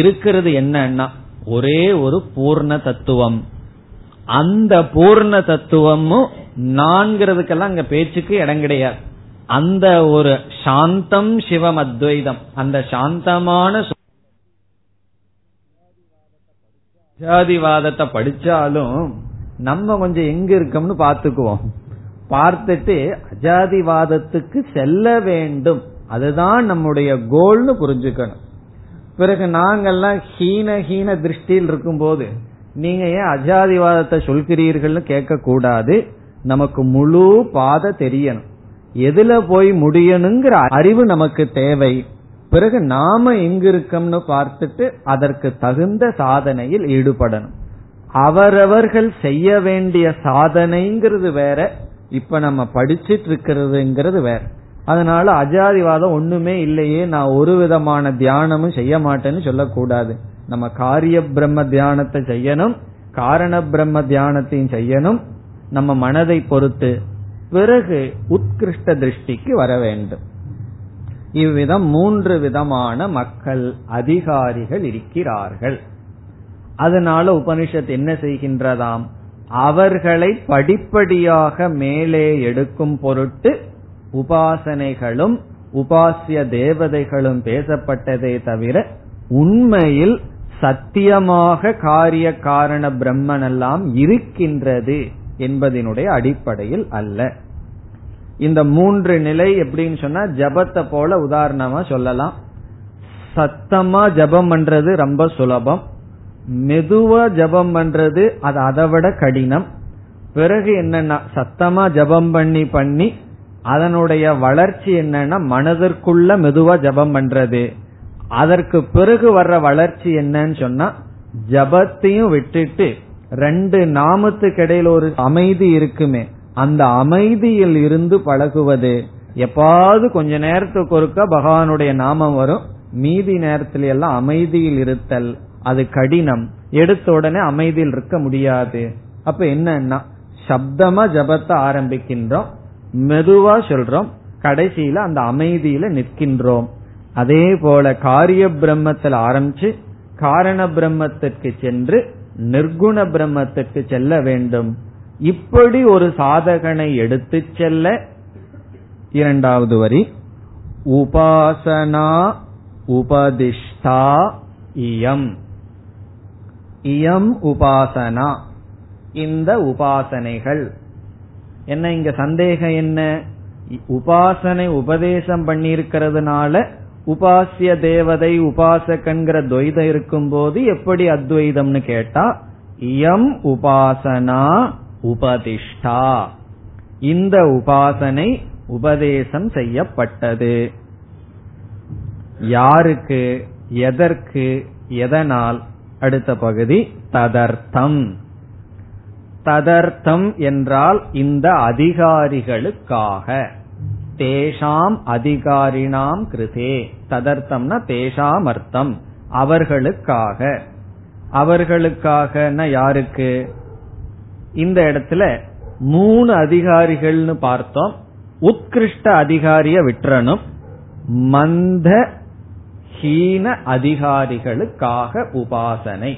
இருக்கிறது என்னன்னா ஒரே ஒரு பூர்ண தத்துவம். அந்த பூர்ண தத்துவமும் நான்கிறதுக்கெல்லாம் அங்க பேச்சுக்கு இடம் கிடையாது. அந்த ஒரு சாந்தம் சிவம் அத்வைதம். அந்த சாந்தமான ஜாதிவாதத்தை படிச்சாலும் நம்ம கொஞ்சம் எங்க இருக்கோம்னு பாத்துக்குவோம் பார்த்துட்டு அஜாதிவாதத்துக்கு செல்ல வேண்டும். அதுதான் நம்முடைய கோல்னு புரிஞ்சுக்கணும். பிறகு நாங்கெல்லாம் ஹீன ஹீன திருஷ்டியில் இருக்கும் போது நீங்க ஏன் அஜாதிவாதத்தை சொல்கிறீர்கள்னு கேட்கக்கூடாது. நமக்கு முழு பாதை தெரியணும். எதுல போய் முடியணுங்கிற அறிவு நமக்கு தேவை. பிறகு நாம எங்க இருக்கோம்னு பார்த்துட்டு அதற்கு தகுந்த சாதனையில் ஈடுபடணும். அவரவர்கள் செய்ய வேண்டிய சாதனைங்கிறது வேற இப்ப நம்ம படிச்சிட்டு இருக்கிறதுங்கிறது வேற. அதனால அஜாதிவாதம் ஒண்ணுமே இல்லையே நான் ஒரு விதமான தியானமும் செய்ய மாட்டேன்னு சொல்லக்கூடாது. நம்ம காரிய பிரம்ம தியானத்தை செய்யணும் காரண பிரம்ம தியானத்தையும் செய்யணும் நம்ம மனதை பொறுத்து பிறகு உத்கிருஷ்ட திருஷ்டிக்கு வர வேண்டும். இவ்விதம் மூன்று விதமான மக்கள் அதிகாரிகள் இருக்கிறார்கள். அதனால உபனிஷத் என்ன செய்கின்றதாம்? அவர்களை படிப்படியாக மேலே எடுக்கும் பொருட்டு உபாசனைகளும் உபாசிய தேவதைகளும் பேசப்பட்டதே தவிர உண்மையில் சத்தியமாக காரிய காரண பிரம்மன் எல்லாம் இருக்கின்றது என்பதனுடைய அடிப்படையில் அல்ல. இந்த மூன்று நிலை எப்படின்னு சொன்னா ஜபத்தை போல உதாரணமா சொல்லலாம். சத்தமா ஜபம் பண்றது ரொம்ப சுலபம். மெதுவா ஜபம் பண்றது அது அதை விட கடினம். பிறகு என்னன்னா சத்தமா ஜபம் பண்ணி பண்ணி அதனுடைய வளர்ச்சி என்னன்னா மனதிற்குள்ள மெதுவா ஜபம் பண்றது. அதற்கு பிறகு வர்ற வளர்ச்சி என்னன்னு சொன்னா ஜபத்தையும் விட்டுட்டு ரெண்டு நாமத்துக்கு இடையில ஒரு அமைதி இருக்குமே அந்த அமைதியில் இருந்து பழகுவது. எப்பாவது கொஞ்ச நேரத்துக்கு ஒருக்க பகவானுடைய நாமம் வரும் மீதி நேரத்துல எல்லாம் அமைதியில் இருத்தல் அது கடினம். எடுத்த உடனே அமைதியில் இருக்க முடியாது. அப்ப என்னன்னா சப்தமா ஜபத்தை ஆரம்பிக்கின்றோம் மெதுவா சொல்றோம் கடைசியில அந்த அமைதியில நிற்கின்றோம். அதே போல காரிய பிரம்மத்தில் ஆரம்பிச்சு காரண பிரம்மத்திற்கு சென்று நிர்குண பிரம்மத்திற்கு செல்ல வேண்டும். இப்படி ஒரு சாதகனை எடுத்து செல்ல இரண்டாவது வரி. உபாசனா உபதிஷ்டா இயம். இயம் உபாசனா. இந்த உபாசனைகள். என்ன இங்க சந்தேகம் என்ன? உபாசனை உபதேசம் பண்ணிருக்கிறதுனால உபாசிய தேவதை உபாசகன்கிற துவைதம் இருக்கும் போது எப்படி அத்வைதம்னு கேட்டா இயம் உபாசனா உபதிஷ்டா. இந்த உபாசனை உபதேசம் செய்யப்பட்டது. யாருக்கு எதற்கு எதனால்? அடுத்த பகுதி ததர்த்தம். ததர்த்தம் என்றால் இந்த அதிகாரிகளுக்காக. தேஷாம் அதிகாரினாம் கிருதே. ததர்த்தம்னா தேஷாம் அர்த்தம் அவர்களுக்காக. அவர்களுக்காக யாருக்கு? இந்த இடத்துல மூணு அதிகாரிகள்னு பார்த்தோம். உத்கிருஷ்ட அதிகாரிய விட்டுறணும் மந்த ஹீன அதிகாரிகளுக்காக உபாசனை.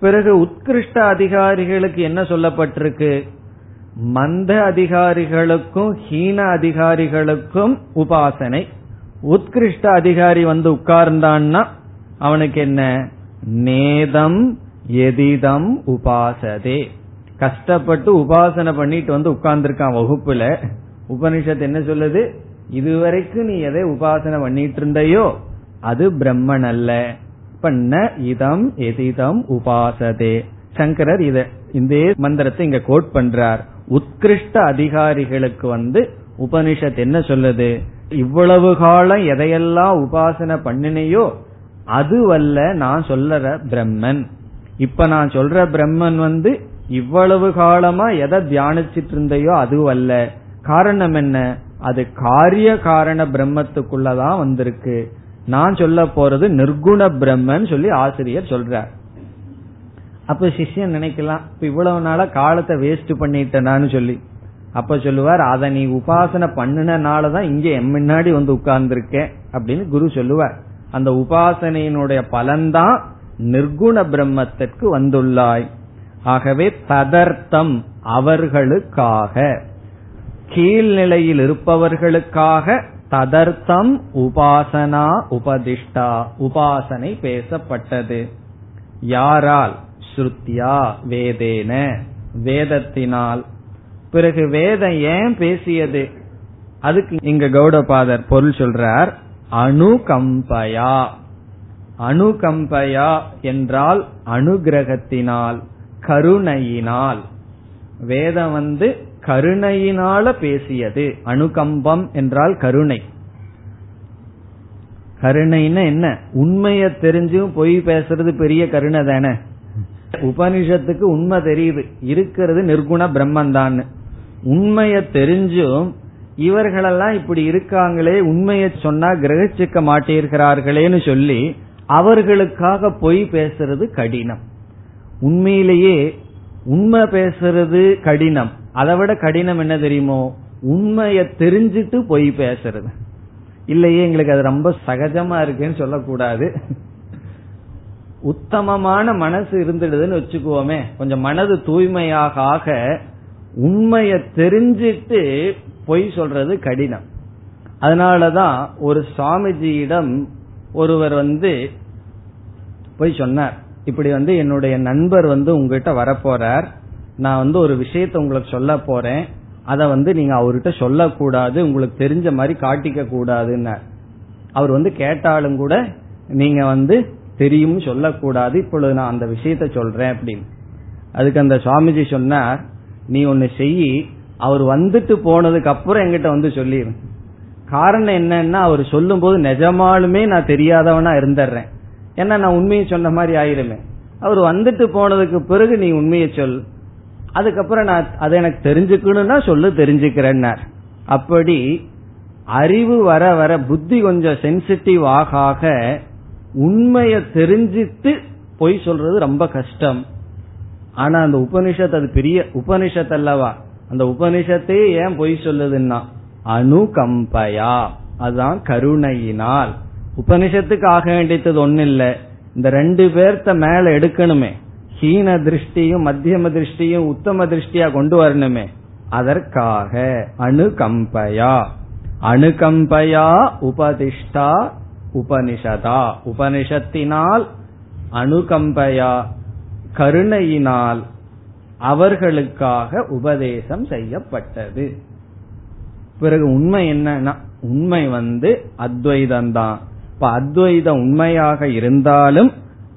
பிறகு உத்கிருஷ்ட அதிகாரிகளுக்கு என்ன சொல்லப்பட்டிருக்கு? மந்த அதிகாரிகளுக்கும் ஹீன அதிகாரிகளுக்கும் உபாசனை. உத்கிருஷ்ட அதிகாரி வந்து உட்கார்ந்தான்னா அவனுக்கு என்ன? நேதம் எதிதம் உபாசதே. கஷ்டப்பட்டு உபாசனை பண்ணிட்டு வந்து உட்கார்ந்துருக்கான் வகுப்புல. உபனிஷத் என்ன சொல்லுது? இதுவரைக்கும் நீ எதை உபாசனை பண்ணிட்டு இருந்தையோ அது பிரம்மன் அல்ல. பண்ண இதம் எதிதம் உபாசதே. சங்கரர் இத இந்த மந்திரத்தை இங்க கோட் பண்றார். உத்கிருஷ்ட அதிகாரிகளுக்கு வந்து உபனிஷத் என்ன சொல்லுது? இவ்வளவு காலம் எதையெல்லாம் உபாசனை பண்ணினையோ அதுவல்ல நான் சொல்ற பிரம்மன். இப்ப நான் சொல்ற பிரம்மன் வந்து இவ்வளவு காலமா எதை தியானிச்சிட்டு இருந்தையோ அதுவல்ல. காரணம் என்ன? அது காரிய காரண பிரம்மத்துக்குள்ளதான் வந்திருக்கு. நான் சொல்ல போறது நிர்குண பிரம்மன் சொல்லி ஆசிரியர் சொல்றார். அப்ப சிஷ்யன் நினைக்கலாம் இப்ப இவ்வளவு நாளா காலத்தை வேஸ்ட் பண்ணிட்டேனான்னு சொல்லி. அப்ப சொல்லுவார் அதை நீ உபாசனை பண்ணினாலதான் இங்க என் முன்னாடி வந்து உட்கார்ந்துருக்கேன் அப்படின்னு குரு சொல்லுவார். அந்த உபாசனையினுடைய பலன்தான் நிர்குண பிரம்மத்திற்கு வந்துள்ளாய். ஆகவே ததர்த்தம் அவர்களுக்காக கீழ்நிலையில் இருப்பவர்களுக்காக ததர்த்தம் உபாசனா உபதிஷ்டா உபாசனை பேசப்பட்டது. யாரால்? ஸ்ருத்தியா வேதேன. வேதத்தினால். பிறகு வேதம் ஏன் பேசியது? அதுக்கு இங்க கௌடபாதர் பொருள் சொல்றார் அணுகம்பயா. அணுகம்பயா என்றால் அனுகிரகத்தினால் கருணையினால். வேதம் வந்து கருணையினால பேசியது. அணுகம்பம் என்றால் கருணை. கருணைன்னு என்ன? உண்மைய தெரிஞ்சும் பொய் பேசுறது பெரிய கருணை தானே உபனிஷத்துக்கு உண்மை தெரியுது. இருக்கிறது நிர்குண பிரம்மந்தான்னு உண்மைய தெரிஞ்சும் இவர்களெல்லாம் இப்படி இருக்காங்களே உண்மையை சொன்னா கிரகிச்சிக்க மாட்டீர்களார்களேன்னு சொல்லி அவர்களுக்காக பொய் பேசுறது கடினம். உண்மையிலேயே உண்மை பேசுறது கடினம். அதை விட கடினம் என்ன தெரியுமோ? உண்மைய தெரிஞ்சிட்டு பொய் பேசுறது. இல்லையே எங்களுக்கு அது ரொம்ப சகஜமா இருக்குன்னு சொல்லக்கூடாது. உத்தமமான மனசு இருந்துடுதுன்னு வச்சுக்குவோமே. கொஞ்சம் மனது தூய்மையாக ஆக உண்மைய தெரிஞ்சிட்டு பொய் சொல்றது கடினம். அதனாலதான் ஒரு சுவாமிஜியிடம் ஒருவர் வந்து போய் சொன்னார். இப்படி வந்து என்னுடைய நண்பர் வந்து உங்ககிட்ட வரப்போறார். நான் வந்து ஒரு விஷயத்த உங்களுக்கு சொல்ல போறேன். அத வந்து நீங்க அவர்கிட்ட சொல்லக்கூடாது. உங்களுக்கு தெரிஞ்ச மாதிரி காட்டிக்க கூடாதுன்னார். அவர் வந்து கேட்டாலும் கூட நீங்க வந்து தெரியும் சொல்லக்கூடாது இப்பொழுது நான் அந்த விஷயத்த சொல்றேன் அப்படின்னு. அதுக்கு அந்த சுவாமிஜி சொன்னார் நீ ஒன்னு செய்யி அவர் வந்துட்டு போனதுக்கு அப்புறம் எங்கிட்ட வந்து சொல்லிடு காரணம் என்னன்னா அவர் சொல்லும் போது நிஜமாலுமே நான் தெரியாதவனா இருந்துடுறேன். ஏன்னா நான் உண்மையை சொன்ன மாதிரி ஆயிருமே. அவர் வந்துட்டு போனதுக்கு பிறகு நீ உண்மையை சொல். அதுக்கப்புறம் நான் அதை எனக்கு தெரிஞ்சுக்கணும்னா சொல்லு தெரிஞ்சுக்கிறேன்னார். அப்படி அறிவு வர வர புத்தி கொஞ்சம் சென்சிட்டிவ் ஆக ஆக உண்மைய தெரிஞ்சிட்டு பொய் சொல்றது ரொம்ப கஷ்டம். ஆனா அந்த உபனிஷத் அது பெரிய உபனிஷத் அல்லவா? அந்த உபனிஷத்தையே ஏன் பொய் சொல்லுதுன்னா அணுகம்பயா அதுதான் கருணையினால். உபனிஷத்துக்கு ஆக வேண்டியது ஒண்ணு இல்ல இந்த ரெண்டு பேர்த்த மேல எடுக்கணுமே. ஹீன திருஷ்டியும் மத்தியம திருஷ்டியும் உத்தம திருஷ்டியா கொண்டு வரணுமே. அதற்காக அணுகம்பயா அணுகம்பயா உபதிஷ்டா உபனிஷதா. உபனிஷத்தினால் அனுகம்பையா கருணையினால் அவர்களுக்காக உபதேசம் செய்யப்பட்டது. பிறகு உண்மை என்னன்னா உண்மை வந்து அத்வைதம்தான். இப்ப அத்வைதம் உண்மையாக இருந்தாலும்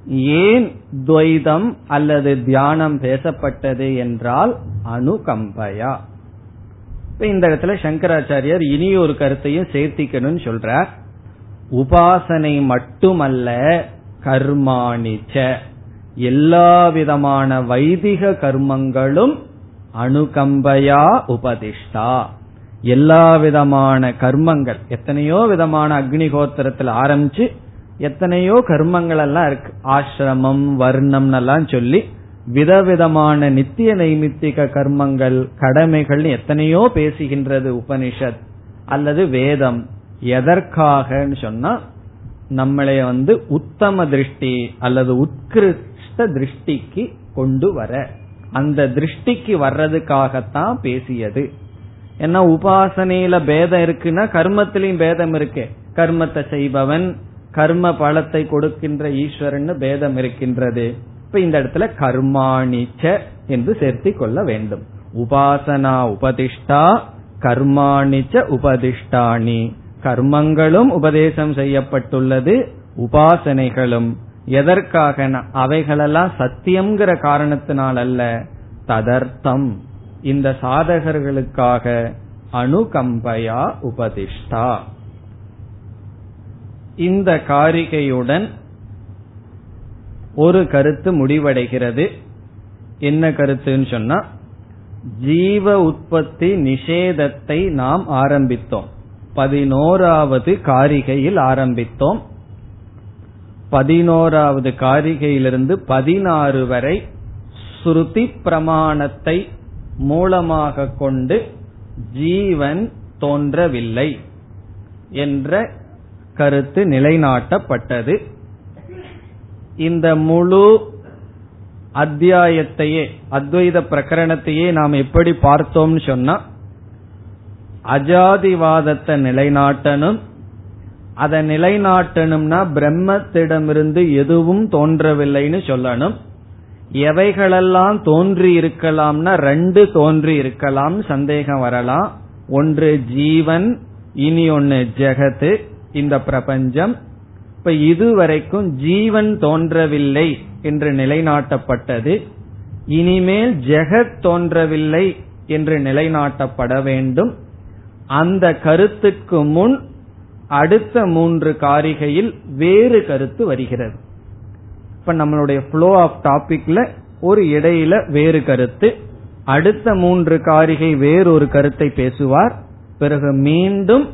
ஏன் துவைதம் அல்லது தியானம் பேசப்பட்டது என்றால் அணுகம்பயா. இப்ப இந்த இடத்துல சங்கராச்சாரியர் இனி ஒரு கருத்தையும் சேர்த்திக்கணும்னு சொல்றார். உபாசனை மட்டுமல்ல கர்மாணிச்ச. எல்லா விதமான வைதிக கர்மங்களும் அனுகம்பையா உபதிஷ்டா. எல்லா விதமான கர்மங்கள் எத்தனையோ விதமான அக்னிகோத்திரத்தில் ஆரம்பிச்சு எத்தனையோ கர்மங்கள் எல்லாம் இருக்கு. ஆசிரமம் வர்ணம் எல்லாம் சொல்லி விதவிதமான நித்திய நைமித்திக கர்மங்கள் கடமைகள் எத்தனையோ பேசுகின்றது உபனிஷத் அல்லது வேதம். எதற்காகன்னு சொன்னா நம்மளை வந்து உத்தம திருஷ்டி அல்லது உத்கிருஷ்ட திருஷ்டிக்கு கொண்டு வர. அந்த திருஷ்டிக்கு வர்றதுக்காகத்தான் பேசியது. ஏன்னா உபாசனையில பேதம் இருக்குன்னா கர்மத்திலையும் பேதம் இருக்கு. கர்மத்தை செய்பவன் கர்ம பலத்தை கொடுக்கின்ற ஈஸ்வரன் பேதம் இருக்கின்றது. இப்ப இந்த இடத்துல கர்மாணிச்ச என்று சேர்த்தி கொள்ள வேண்டும். உபாசனா உபதிஷ்டா கர்மாணிச்ச உபதிஷ்டாணி. கர்மங்களும் உபதேசம் செய்யப்பட்டுள்ளது உபாசனைகளும். எதற்காக அவைகளெல்லாம் சத்தியம்ங்கிற காரணத்தினால் அல்ல ததர்த்தம். இந்த சாதகர்களுக்காக அணுகம்பயா உபதிஷ்டா. இந்த காரிகையுடன் ஒரு கருத்து முடிவடைகிறது. என்ன கருத்துன்னு சொன்னா ஜீவ உற்பத்தி நிஷேதத்தை நாம் ஆரம்பித்தோம். பதினோராவது காரிகையில் ஆரம்பித்தோம். பதினோராவது காரிகையிலிருந்து பதினாறு வரை ஸ்ருதி பிரமாணத்தை மூலமாக கொண்டு ஜீவன் தோன்றவில்லை என்ற கருத்து நிலைநாட்டப்பட்டது. இந்த முழு அத்தியாயத்தையே அத்வைத பிரகரணத்தையே நாம் எப்படி பார்த்தோம்னு சொன்னா அஜாதிவாதத்தை நிலைநாட்டணும். அதை நிலைநாட்டணும்னா பிரம்மத்திடமிருந்து எதுவும் தோன்றவில்லைன்னு சொல்லணும். எவைகளெல்லாம் தோன்றி இருக்கலாம்னா ரெண்டு தோன்றி இருக்கலாம் சந்தேகம் வரலாம். ஒன்று ஜீவன் இனி ஒன்னு ஜெகத்து இந்த பிரபஞ்சம். இப்ப இதுவரைக்கும் ஜீவன் தோன்றவில்லை என்று நிலைநாட்டப்பட்டது. இனிமேல் ஜெகத் தோன்றவில்லை என்று நிலைநாட்டப்பட வேண்டும். அந்த கருத்துக்கு முன் அடுத்த மூன்று காரிகையில் வேறு கருத்து வருகிறது. இப்ப நம்மளுடைய ஃப்ளோ ஆஃப் டாபிக்ல ஒரு இடையில வேறு கருத்து அடுத்த மூன்று காரிகை வேறொரு கருத்தை பேசுவார். பிறகு மீண்டும்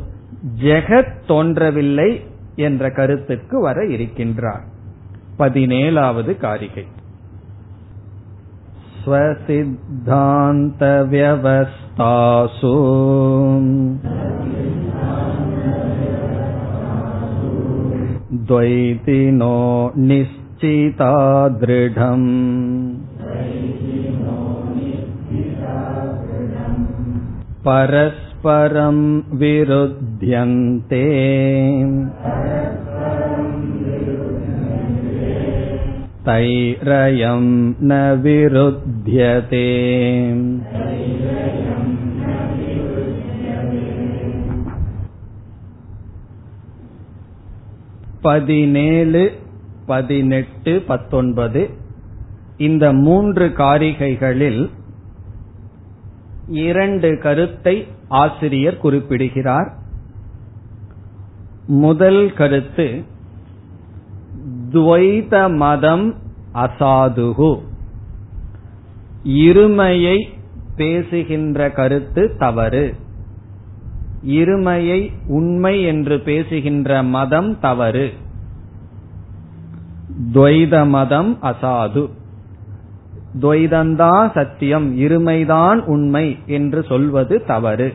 ஜெகத் தோன்றவில்லை என்ற கருத்துக்கு வர இருக்கின்றார். பதினேழாவது காரிகை. स्वसिद्धान्तव्यवस्थासु द्वैतिनो निश्चिता दृढम् परस्परं विरुध्यन्ते तैरयं न विरुध्यते பதினேழு பதினெட்டு பத்தொன்பது இந்த மூன்று காரிகைகளில் இரண்டு கருத்தை ஆசிரியர் குறிப்பிடுகிறார் முதல் கருத்து துவைத மதம் அசாதுகு இருமையை பேசுகின்ற கருத்து தவறு. இருமையை உண்மை என்று பேசுகின்ற மதம் தவறு. துவைத மதம் அசாது. துவைதந்தான் சத்தியம் இருமைதான் உண்மை என்று சொல்வது தவறு.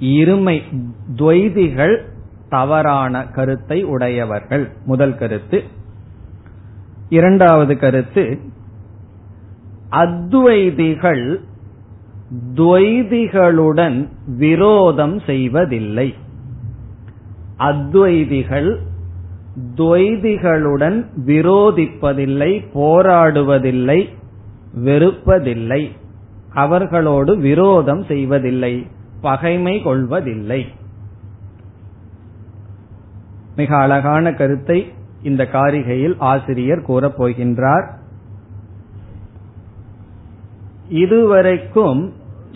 இருமை துவைதிகள் தவறான கருத்தை உடையவர்கள். முதல் கருத்து. இரண்டாவது கருத்து அத்வைதிகள் துவைதிகளுடன் விரோதம் செய்வதில்லை. அத்வைதிகள் துவைதிகளுடன் விரோதிப்பதில்லை போராடுவதில்லை வெறுப்பதில்லை. அவர்களோடு விரோதம் செய்வதில்லை பகைமை கொள்வதில்லை. மிக அழகான கருத்தை இந்த காரிகையில் ஆசிரியர் கூறப் போகின்றார். இதுவரைக்கும்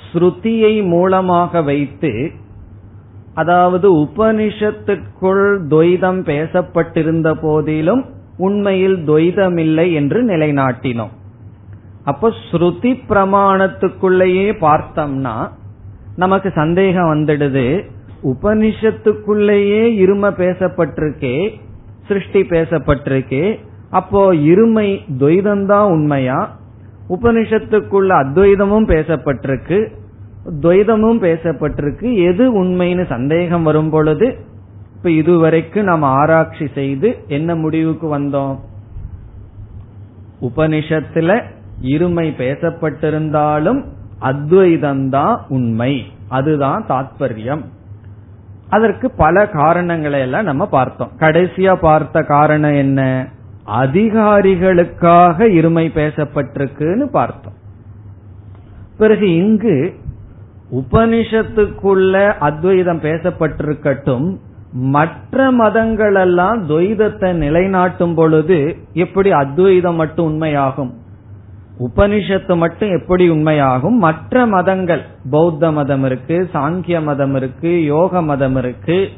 ஸ்ருதியை மூலமாக வைத்து அதாவது உபனிஷத்துக்குள் துவைதம் பேசப்பட்டிருந்த போதிலும் உண்மையில் துவைதமில்லை என்று நிலைநாட்டினோம். அப்போ ஸ்ருதி பிரமாணத்துக்குள்ளேயே பார்த்தோம்னா நமக்கு சந்தேகம் வந்துடுது. உபனிஷத்துக்குள்ளேயே இரும பேசப்பட்டிருக்கே சிருஷ்டி பேசப்பட்டிருக்கே அப்போ இருமை துவைதம்தான் உண்மையா? உபனிஷத்துக்குள்ள அத்வைதமும் பேசப்பட்டிருக்கு துவைதமும் பேசப்பட்டிருக்கு எது உண்மைன்னு சந்தேகம் வரும் பொழுது இப்ப இதுவரைக்கும் நாம் ஆராய்ச்சி செய்து என்ன முடிவுக்கு வந்தோம்? உபனிஷத்துல இருமை பேசப்பட்டிருந்தாலும் அத்வைதம்தான் உண்மை. அதுதான் தாத்பரியம். அதற்கு பல காரணங்களை எல்லாம் நம்ம பார்த்தோம். கடைசியா பார்த்த காரணம் என்ன? அதிகாரிகளுக்காக இருமை பேசப்பட்டிருக்குன்னு பார்த்தோம். பிறகு இங்கு உபனிஷத்துக்குள்ள அத்வைதம் பேசப்பட்டிருக்கட்டும் மற்ற மதங்களெல்லாம் துவைதத்தை நிலைநாட்டும் பொழுது எப்படி அத்வைதம் மட்டும் உண்மையாகும்? உபனிஷத்து மட்டும் எப்படி உண்மையாகும்? மற்ற மதங்கள் பௌத்த மதம் இருக்கு சாங்கிய மதம் இருக்கு யோக மதம் இருக்கு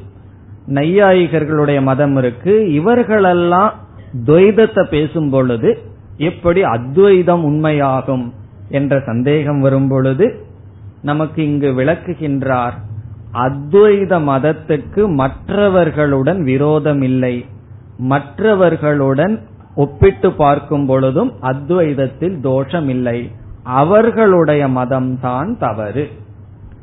நையாயிகர்களுடைய மதம் இருக்கு. இவர்களெல்லாம் துவைதத்தை பேசும் பொழுது எப்படி அத்வைதம் உண்மையாகும் என்ற சந்தேகம் வரும் பொழுது நமக்கு இங்கு விளக்குகின்றார் அத்வைத மதத்துக்கு மற்றவர்களுடன் விரோதம் இல்லை. மற்றவர்களுடன் ஒப்பிட்டு பார்க்கும் பொழுதும் அத்வைதத்தில் தோஷம் இல்லை அவர்களுடைய மதம் தான் தவறு.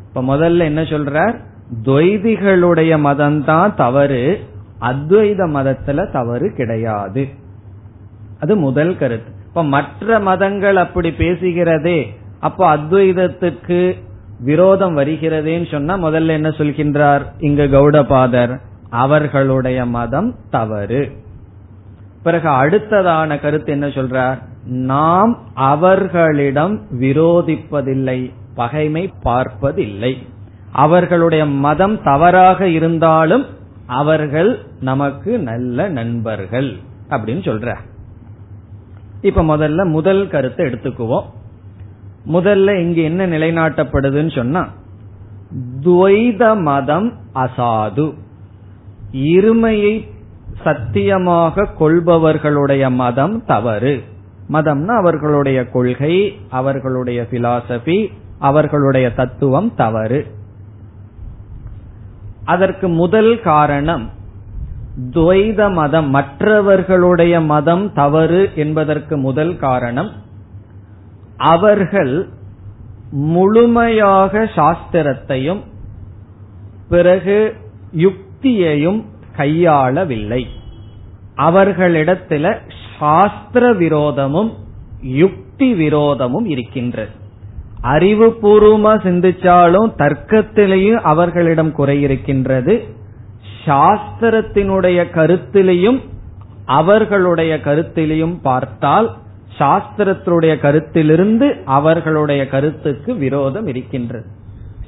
இப்ப முதல்ல என்ன சொல்றார்? துவைதிகளுடைய மதம் தான் தவறு. அத்வைத மதத்துல தவறு கிடையாது. அது முதல் கருத்து. இப்ப மற்ற மதங்கள் அப்படி பேசுகிறதே அப்ப அத்வைதத்துக்கு விரோதம் வருகிறதேன்னு சொன்னா முதல்ல என்ன சொல்கின்றார் இங்க கௌடபாதர்? அவர்களுடைய மதம் தவறு. பிறகு அடுத்ததான கருத்து என்ன சொல்றார்? நாம் அவர்களிடம் விரோதிப்பதில்லை பகைமை பார்ப்பதில்லை. அவர்களுடைய மதம் தவறாக இருந்தாலும் அவர்கள் நமக்கு நல்ல நண்பர்கள் அப்படின்னு சொல்ற இப்ப முதல்ல முதல் கருத்தை எடுத்துக்குவோம். முதல்ல இங்க என்ன நிலைநாட்டப்படுதுன்னு சொன்னா துவைத மதம் அசாது. இருமையை சத்தியமாக கொள்பவர்களுடைய மதம் தவறு. மதம்னா அவர்களுடைய கொள்கை அவர்களுடைய பிலாசபி அவர்களுடைய தத்துவம் தவறு. அதற்கு முதல் காரணம் துவைத மதம் மற்றவர்களுடைய மதம் தவறு என்பதற்கு முதல் காரணம் அவர்கள் முழுமையாக சாஸ்திரத்தையும் பிறகு யுக்தியையும் கையாளவில்லை. அவர்களிடத்துல சாஸ்திர விரோதமும் யுக்தி விரோதமும் இருக்கின்றது. அறிவுபூர்வமா சிந்திச்சாலும் தர்க்கத்திலேயும் அவர்களிடம் குறை இருக்கின்றது. சாஸ்திரத்தினுடைய கருத்திலையும் அவர்களுடைய கருத்திலையும் பார்த்தால் சாஸ்திரத்தினுடைய கருத்திலிருந்து அவர்களுடைய கருத்துக்கு விரோதம் இருக்கின்றது.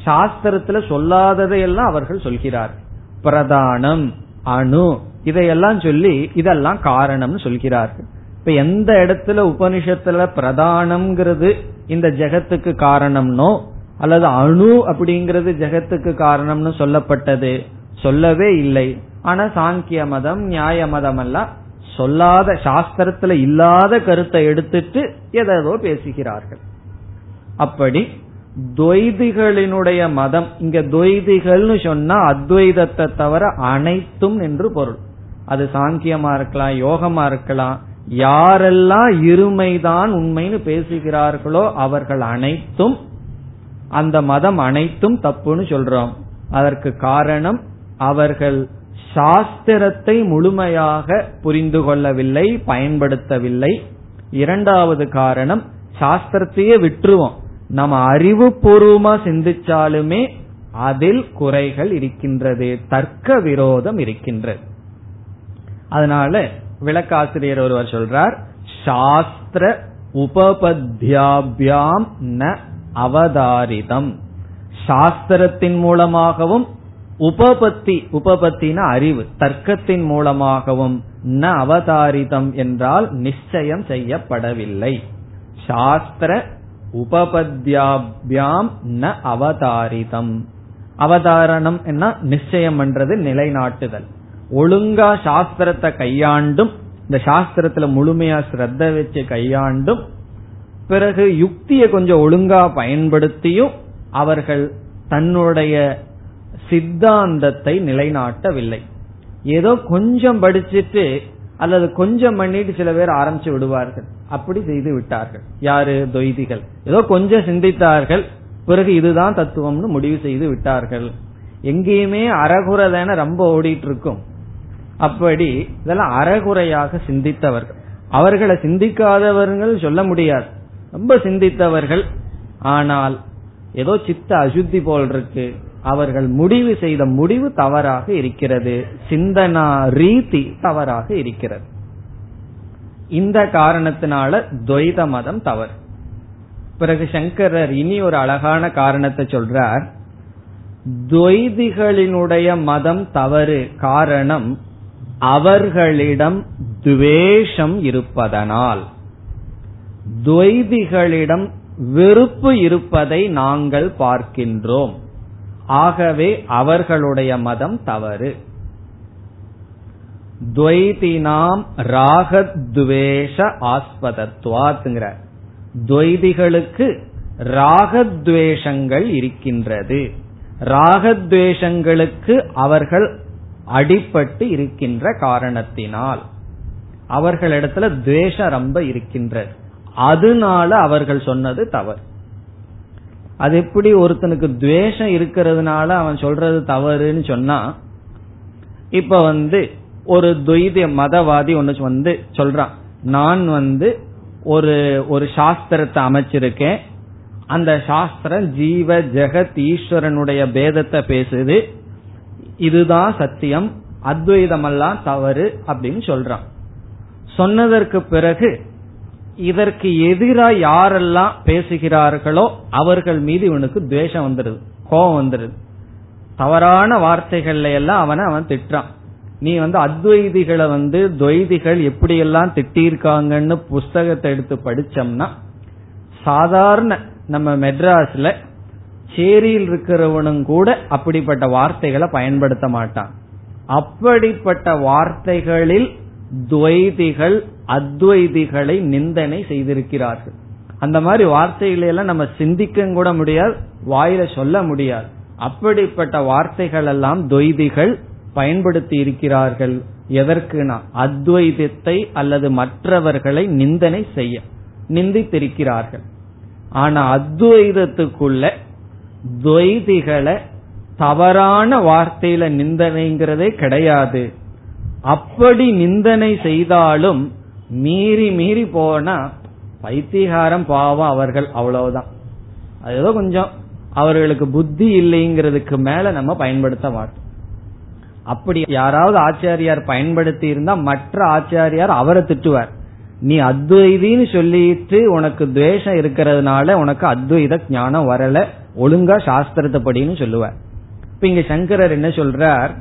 சாஸ்திரத்துல சொல்லாததையெல்லாம் அவர்கள் சொல்கிறார். பிரதானம். அணு. இதையெல்லாம் சொல்லி இதெல்லாம் காரணம்னு சொல்கிறார்கள். இப்ப எந்த இடத்துல உபனிஷத்துல பிரதானம்ங்கிறது இந்த ஜெகத்துக்கு காரணம்னோ அல்லது அணு அப்படிங்கிறது ஜெகத்துக்கு காரணம்னு சொல்லப்பட்டது சொல்லவே இல்லை. ஆனா சாங்கிய மதம் நியாய மதம் எல்லாம் சொல்லாத சாஸ்திரத்துல இல்லாத கருத்தை எடுத்துட்டு எதோ பேசுகிறார்கள். அப்படி துவைதிகளினுடைய மதம். இங்க துவைதிகள்னு சொன்னா அத்வைதத்தை தவிர அனைத்தும் என்று பொருள். அது சாங்கியமா இருக்கலாம் யோகமா இருக்கலாம். யாரெல்லாம் இருமைதான் உண்மைன்னு பேசுகிறார்களோ அவர்கள் அனைத்தும் அந்த மதம் அனைத்தும் தப்புன்னு சொல்றோம். அதற்கு காரணம் அவர்கள் சாஸ்திரத்தை முழுமையாக புரிந்து கொள்ளவில்லை பயன்படுத்தவில்லை. இரண்டாவது காரணம் சாஸ்திரத்தையே விட்டுருவோம். நம்ம அறிவுபூர்வமா சிந்திச்சாலுமே அதில் குறைகள் இருக்கின்றது தர்க்க விரோதம் இருக்கின்றது. அதனால விளக்காசிரியர் ஒருவர் சொல்றார் சாஸ்திர உபபத்யாபியாம் ந அவதாரிதம். சாஸ்திரத்தின் மூலமாகவும் உபபத்தி உபபத்தின அறிவு தர்க்கத்தின் மூலமாகவும் ந அவதாரிதம் என்றால் நிச்சயம் செய்யப்படவில்லை. சாஸ்திர உபபத்யாபியாம் ந அவதாரிதம். அவதாரணம் என்ன? நிச்சயம் பண்றது நிலைநாட்டுதல். ஒழுங்கா சாஸ்திரத்தை கையாண்டும் இந்த சாஸ்திரத்துல முழுமையா ஸ்ரத்த வச்சு கையாண்டும் பிறகு யுக்தியை கொஞ்சம் ஒழுங்கா பயன்படுத்தியும் அவர்கள் தன்னுடைய சித்தாந்தத்தை நிலைநாட்டவில்லை. ஏதோ கொஞ்சம் படிச்சுட்டு அல்லது கொஞ்சம் பண்ணிட்டு சில பேர் ஆரம்பிச்சு விடுவார்கள். அப்படி செய்து விட்டார்கள். யாரு? தொய்திகள். ஏதோ கொஞ்சம் சிந்தித்தார்கள். பிறகு இதுதான் தத்துவம்னு முடிவு செய்து விட்டார்கள். எங்கேயுமே அறகுறதான ரொம்ப ஓடிட்டு இருக்கும் அப்படி இதெல்லாம் அறகுறையாக சிந்தித்தவர்கள். அவர்களை சிந்திக்காதவர்கள் சொல்ல முடியாது. ரொம்ப சிந்தித்தவர்கள். ஆனால் ஏதோ சித்த அசுத்தி போல் இருக்கு அவர்கள் முடிவு செய்த முடிவு தவறாக இருக்கிறது. சிந்தனா ரீதி தவறாக இருக்கிறது. இந்த காரணத்தினால துவைத மதம் தவறு. பிறகு சங்கரர் இனி ஒரு அழகான காரணத்தை சொல்றார். துவைதிகளினுடைய மதம் தவறு காரணம் அவர்களிடம் துவேஷம் இருப்பதனால். துவைதிகளிடம் வெறுப்பு இருப்பதை நாங்கள் பார்க்கின்றோம். ஆகவே அவர்களுடைய மதம் தவறு. துவைதினாம் ராகத்வேஷ ஆஸ்பதத்வாத்ங்கிற துவைதிகளுக்கு ராகத்வேஷங்கள் இருக்கின்றது. ராகத்வேஷங்களுக்கு அவர்கள் அடிப்பட்டு இருக்கின்ற காரணத்தினால் அவர்களிடத்துல துவேஷம் ரொம்ப இருக்கின்றது. அதனால அவர்கள் சொன்னது தவறு. அது எப்படி ஒருத்தனுக்கு துவேஷம் இருக்கிறதுனால அவன் சொல்றது தவறுன்னு சொன்னா இப்ப வந்து ஒரு துவைத மதவாதி ஒன்னு வந்து சொல்றான். நான் வந்து ஒரு ஒரு சாஸ்திரத்தை அமைச்சிருக்கேன். அந்த சாஸ்திரம் ஜீவ ஜெகத் ஈஸ்வரனுடைய பேதத்தை பேசுது. இதுதான் சத்தியம். அத்வைதமெல்லாம் தவறு அப்படின்னு சொல்றான். சொன்னதற்கு பிறகு இதற்கு எதிராக யாரெல்லாம் பேசுகிறார்களோ அவர்கள் மீது இவனுக்கு துவேஷம் வந்துடுது கோபம் வந்துடுது தவறான வார்த்தைகள்ல எல்லாம் அவனை அவன் திட்டுறான். நீ வந்து அத்வைதிகளை வந்து துவைதிகள் எப்படியெல்லாம் திட்டியிருக்காங்கன்னு திட்டிருக்காங்கன்னு புஸ்தகத்தை எடுத்து படிச்சோம்னா சாதாரண நம்ம மெட்ராஸ்ல சேரியில் இருக்கிறவனும் கூட அப்படிப்பட்ட வார்த்தைகளை பயன்படுத்த மாட்டான். அப்படிப்பட்ட வார்த்தைகளில் துவைதிகள் அத்வைதிகளை நிந்தனை செய்திருக்கிறார்கள். அந்த மாதிரி வார்த்தைகளை எல்லாம் நம்ம சிந்திக்க கூட முடியாது வாயில சொல்ல முடியாது. அப்படிப்பட்ட வார்த்தைகள் எல்லாம் துவைதிகள் பயன்படுத்தி இருக்கிறார்கள் எதற்குனா அத்வைதத்தை அல்லது மற்றவர்களை நிந்தனை செய்ய நிந்தித்திருக்கிறார்கள். ஆனா அத்வைதத்துக்குள்ள துவைதிகளை தவறான வார்த்தையில நிந்தனைங்கிறதே கிடையாது. அப்படி நிந்தனை செய்தாலும் மீறி மீறி போனா பைத்தியகாரம் பாவம் அவர்கள் அவ்வளவுதான். அது ஏதோ கொஞ்சம் அவர்களுக்கு புத்தி இல்லைங்கிறதுக்கு மேல நம்ம பயன்படுத்த மாட்டோம். அப்படி யாராவது ஆச்சாரியார் பயன்படுத்தி இருந்தா மற்ற ஆச்சாரியார் அவரை திட்டுவார். நீ அத்வைதின்னு சொல்லிட்டு உனக்கு துவேஷம் இருக்கிறதுனால உனக்கு அத்வைத ஞானம் வரல ஒழுங்கா சாஸ்திரத்தை படின்னு சொல்லுவார். இப்ப இங்க சங்கரர் என்ன சொல்றார்?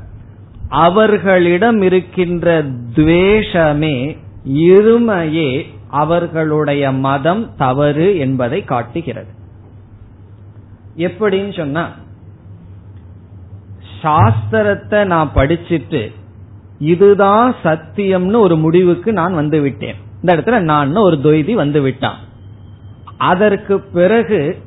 அவர்களிடம் இருக்கின்ற துவேஷமே இருமையே அவர்களுடைய மதம் தவறு என்பதை காட்டுகிறது. எப்படின்னு சொன்னா சாஸ்திரத்தை நான் படிச்சிட்டு இதுதான் சத்தியம்னு ஒரு முடிவுக்கு நான் வந்து விட்டேன் இந்த இடத்துல நான் ஒரு தொய்தி வந்து விட்டான் அதற்கு பிறகு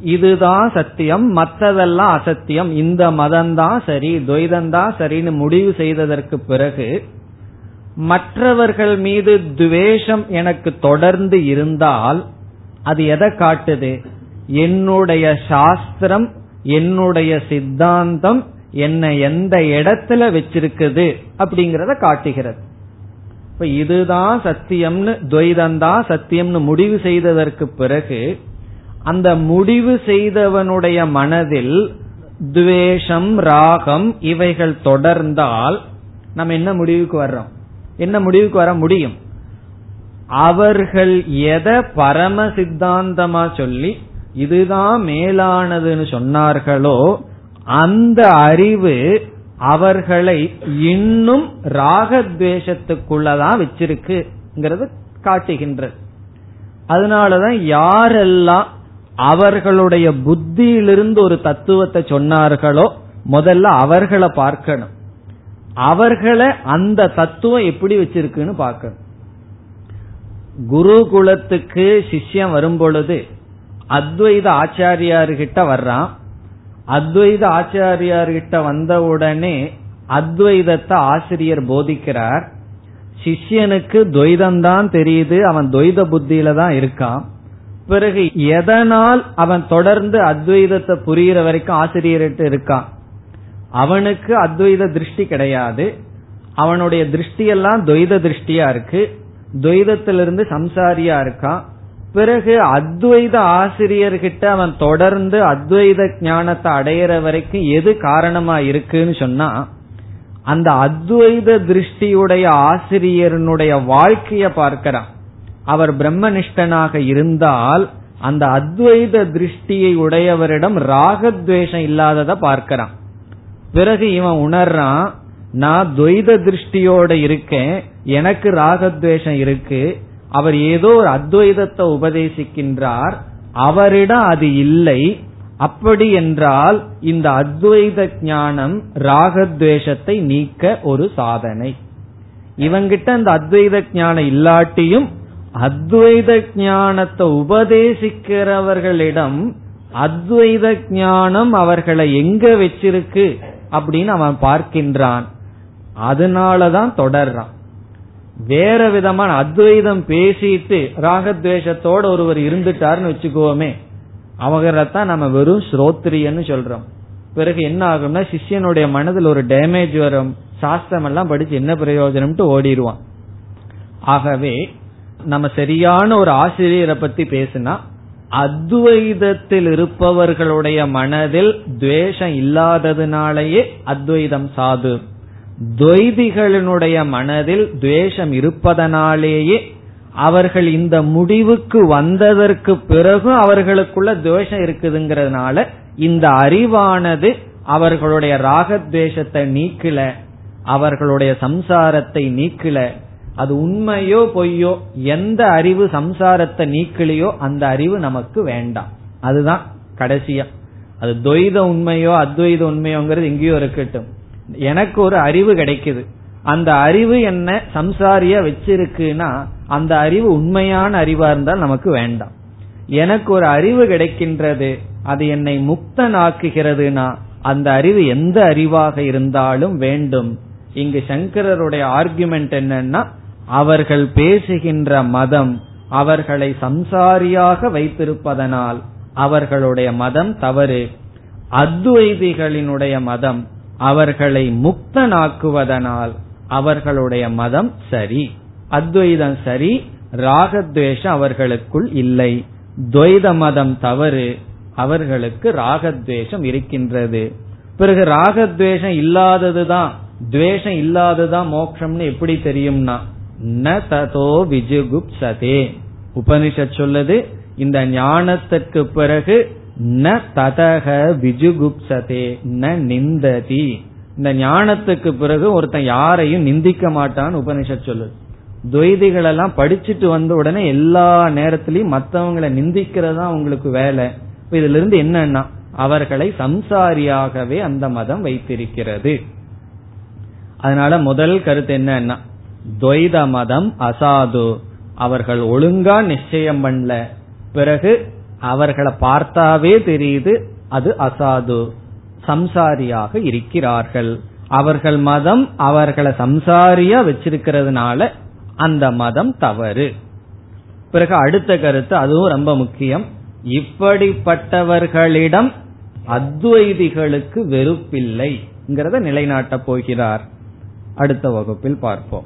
இதுதான் சத்தியம் மற்றதெல்லாம் அசத்தியம் இந்த மதம்தான் சரி துவைதந்தான் சரின்னு முடிவு செய்ததற்கு பிறகு மற்றவர்கள் மீது துவேஷம் எனக்கு தொடர்ந்து இருந்தால் அது எதை காட்டுது? என்னுடைய சாஸ்திரம் என்னுடைய சித்தாந்தம் என்ன எந்த இடத்துல வச்சிருக்குது அப்படிங்கறத காட்டுகிறது. இப்ப இதுதான் சத்தியம்னு துவைதந்தான் சத்தியம்னு முடிவு செய்ததற்கு பிறகு அந்த முடிவு செய்தவனுடைய மனதில் துவேஷம் ராகம் இவைகள் தொடர்ந்தால் நம்ம என்ன முடிவுக்கு வர்றோம்? என்ன முடிவுக்கு வர முடியும்? அவர்கள் எதை பரம சித்தாந்தமா சொல்லி இதுதான் மேலானதுன்னு சொன்னார்களோ அந்த அறிவு அவர்களை இன்னும் ராகத்வேஷத்துக்குள்ளதான் வச்சிருக்குங்கிறது காட்டுகின்றது. அதனாலதான் யாரெல்லாம் அவர்களுடைய புத்தியிலிருந்து ஒரு தத்துவத்தை சொன்னார்களோ முதல்ல அவர்களை பார்க்கணும். அவர்களை அந்த தத்துவம் எப்படி வச்சிருக்குன்னு பார்க்கணும். குருகுலத்துக்கு சிஷ்யம் வரும் பொழுது அத்வைத ஆச்சாரியார்கிட்ட வர்றான். அத்வைத ஆச்சாரியார்கிட்ட வந்த உடனே அத்வைதத்தை ஆசிரியர் போதிக்கிறார். சிஷ்யனுக்கு துவைதம்தான் தெரியுது அவன் துவைத புத்தியில தான் இருக்கான். பிறகு எதனால் அவன் தொடர்ந்து அத்வைதத்தை புரிகிற வரைக்கும் ஆசிரியர்கிட்ட இருக்கான். அவனுக்கு அத்வைத திருஷ்டி கிடையாது. அவனுடைய திருஷ்டியெல்லாம் துவைத திருஷ்டியா இருக்கு. துவைதத்திலிருந்து சம்சாரியா இருக்கான். பிறகு அத்வைத ஆசிரியர்கிட்ட அவன் தொடர்ந்து அத்வைத ஞானத்தை அடையிற வரைக்கும் எது காரணமா இருக்குன்னு சொன்னா அந்த அத்வைத திருஷ்டியுடைய ஆசிரியனுடைய வாழ்க்கைய பார்க்கிறான். அவர் பிரம்மனிஷ்டனாக இருந்தால் அந்த அத்வைத திருஷ்டியை உடையவரிடம் ராகத்வேஷம் இல்லாதத பார்க்கிறான். பிறகு இவன் உணர்றான் நான் துவைத திருஷ்டியோட இருக்கேன் எனக்கு ராகத்வேஷம் இருக்கு அவர் ஏதோ ஒரு அத்வைதத்தை உபதேசிக்கின்றார். அவரிடம் அது இல்லை. அப்படி என்றால் இந்த அத்வைத ஞானம் ராகத்வேஷத்தை நீக்க ஒரு சாதனை. இவங்கிட்ட அந்த அத்வைத ஞானம் இல்லாட்டியும் அத்வைத ஞானத்தை உபதேசிக்கிறவர்களிடம் அத்வைத ஞானம் அவர்களை எங்க வச்சிருக்கு அப்படின்னு அவன் பார்க்கின்றான். அதனாலதான் தொடர்றான். வேற விதமான அத்வைதம் பேசிட்டு ராகத்வேஷத்தோட ஒருவர் இருந்துட்டாருன்னு வச்சுக்கோமே அவங்கதான் நம்ம வெறும் ஸ்ரோத்ரியன்னு சொல்றோம். பிறகு என்ன ஆகும்னா சிஷ்யனுடைய மனதில் ஒரு டேமேஜ் வரும் சாஸ்திரம் எல்லாம் படிச்சு என்ன பிரயோஜனம்ட்டு ஓடிடுவான் ஆகவே நம்ம சரியான ஒரு ஆசிரியரை பத்தி பேசினா அத்வைதத்தில் இருப்பவர்களுடைய மனதில் துவேஷம் இல்லாததுனாலேயே அத்வைதம் சாது. துவைதிகளினுடைய மனதில் துவேஷம் இருப்பதனாலேயே அவர்கள் இந்த முடிவுக்கு வந்ததற்கு பிறகு அவர்களுக்குள்ள துவேஷம் இருக்குதுங்கிறதுனால இந்த அறிவானது அவர்களுடைய ராகத்வேஷத்தை நீக்கல அவர்களுடைய சம்சாரத்தை நீக்கல. அது உண்மையோ பொய்யோ எந்த அறிவு சம்சாரத்தை நீக்கலையோ அந்த அறிவு நமக்கு வேண்டாம். அதுதான் கடைசியா. அது துவைத உண்மையோ அத்வைத உண்மையோங்கிறது எங்கேயோ இருக்கட்டும். எனக்கு ஒரு அறிவு கிடைக்குது. அந்த அறிவு என்ன சம்சாரிய வச்சிருக்குன்னா அந்த அறிவு உண்மையான அறிவா இருந்தால் நமக்கு வேண்டாம். எனக்கு ஒரு அறிவு கிடைக்கின்றது அது என்னை முக்தனாக்குகிறதுனா அந்த அறிவு எந்த அறிவாக இருந்தாலும் வேண்டும். இங்கு சங்கரருடைய ஆர்குமெண்ட் என்னன்னா அவர்கள் பேசுகின்ற மதம் அவர்களை சம்சாரியாக வைத்திருப்பதனால் அவர்களுடைய மதம் தவறு. அத்வைதிகளினுடைய மதம் அவர்களை முக்தனாக்குவதனால் அவர்களுடைய மதம் சரி. அத்வைதம் சரி ராகத்வேஷம் அவர்களுக்குள் இல்லை. துவைத மதம் தவறு அவர்களுக்கு ராகத்வேஷம் இருக்கின்றது. பிறகு ராகத்வேஷம் இல்லாததுதான் துவேஷம் இல்லாததுதான் மோக்ஷம்னு எப்படி தெரியும்னா ந ததோ விஜுகுப்சதே. உபனிஷத் சொல்லுது இந்த ஞானத்திற்கு பிறகு ந ததக விஜுகுப்சதே ந நிந்ததி. இந்த ஞானத்துக்கு பிறகு ஒருத்தன் யாரையும் நிந்திக்க மாட்டான்னு உபனிஷத் சொல்லு துவைதிகள் எல்லாம் படிச்சுட்டு வந்த உடனே எல்லா நேரத்திலையும் மற்றவங்களை நிந்திக்கிறதா உங்களுக்கு வேலை. இதுல இருந்து என்னன்னா அவர்களை சம்சாரியாகவே அந்த மதம் வைத்திருக்கிறது. அதனால முதல் கருத்து என்னன்னா துவைத மதம் அசாது. அவர்கள் ஒழுங்கா நிச்சயம் பண்ணல. பிறகு அவர்களை பார்த்தாவே தெரியுது அது அசாது. சம்சாரியாக இருக்கிறார்கள். அவர்கள் மதம் அவர்களை சம்சாரியா வச்சிருக்கிறதுனால அந்த மதம் தவறு. பிறகு அடுத்த கருத்து அதுவும் ரொம்ப முக்கியம். இப்படிப்பட்டவர்களிடம் அத்வைதிகளுக்கு வெறுப்பில்லைங்கிறத நிலைநாட்டப் போகிறார். அடுத்த வகுப்பில் பார்ப்போம்.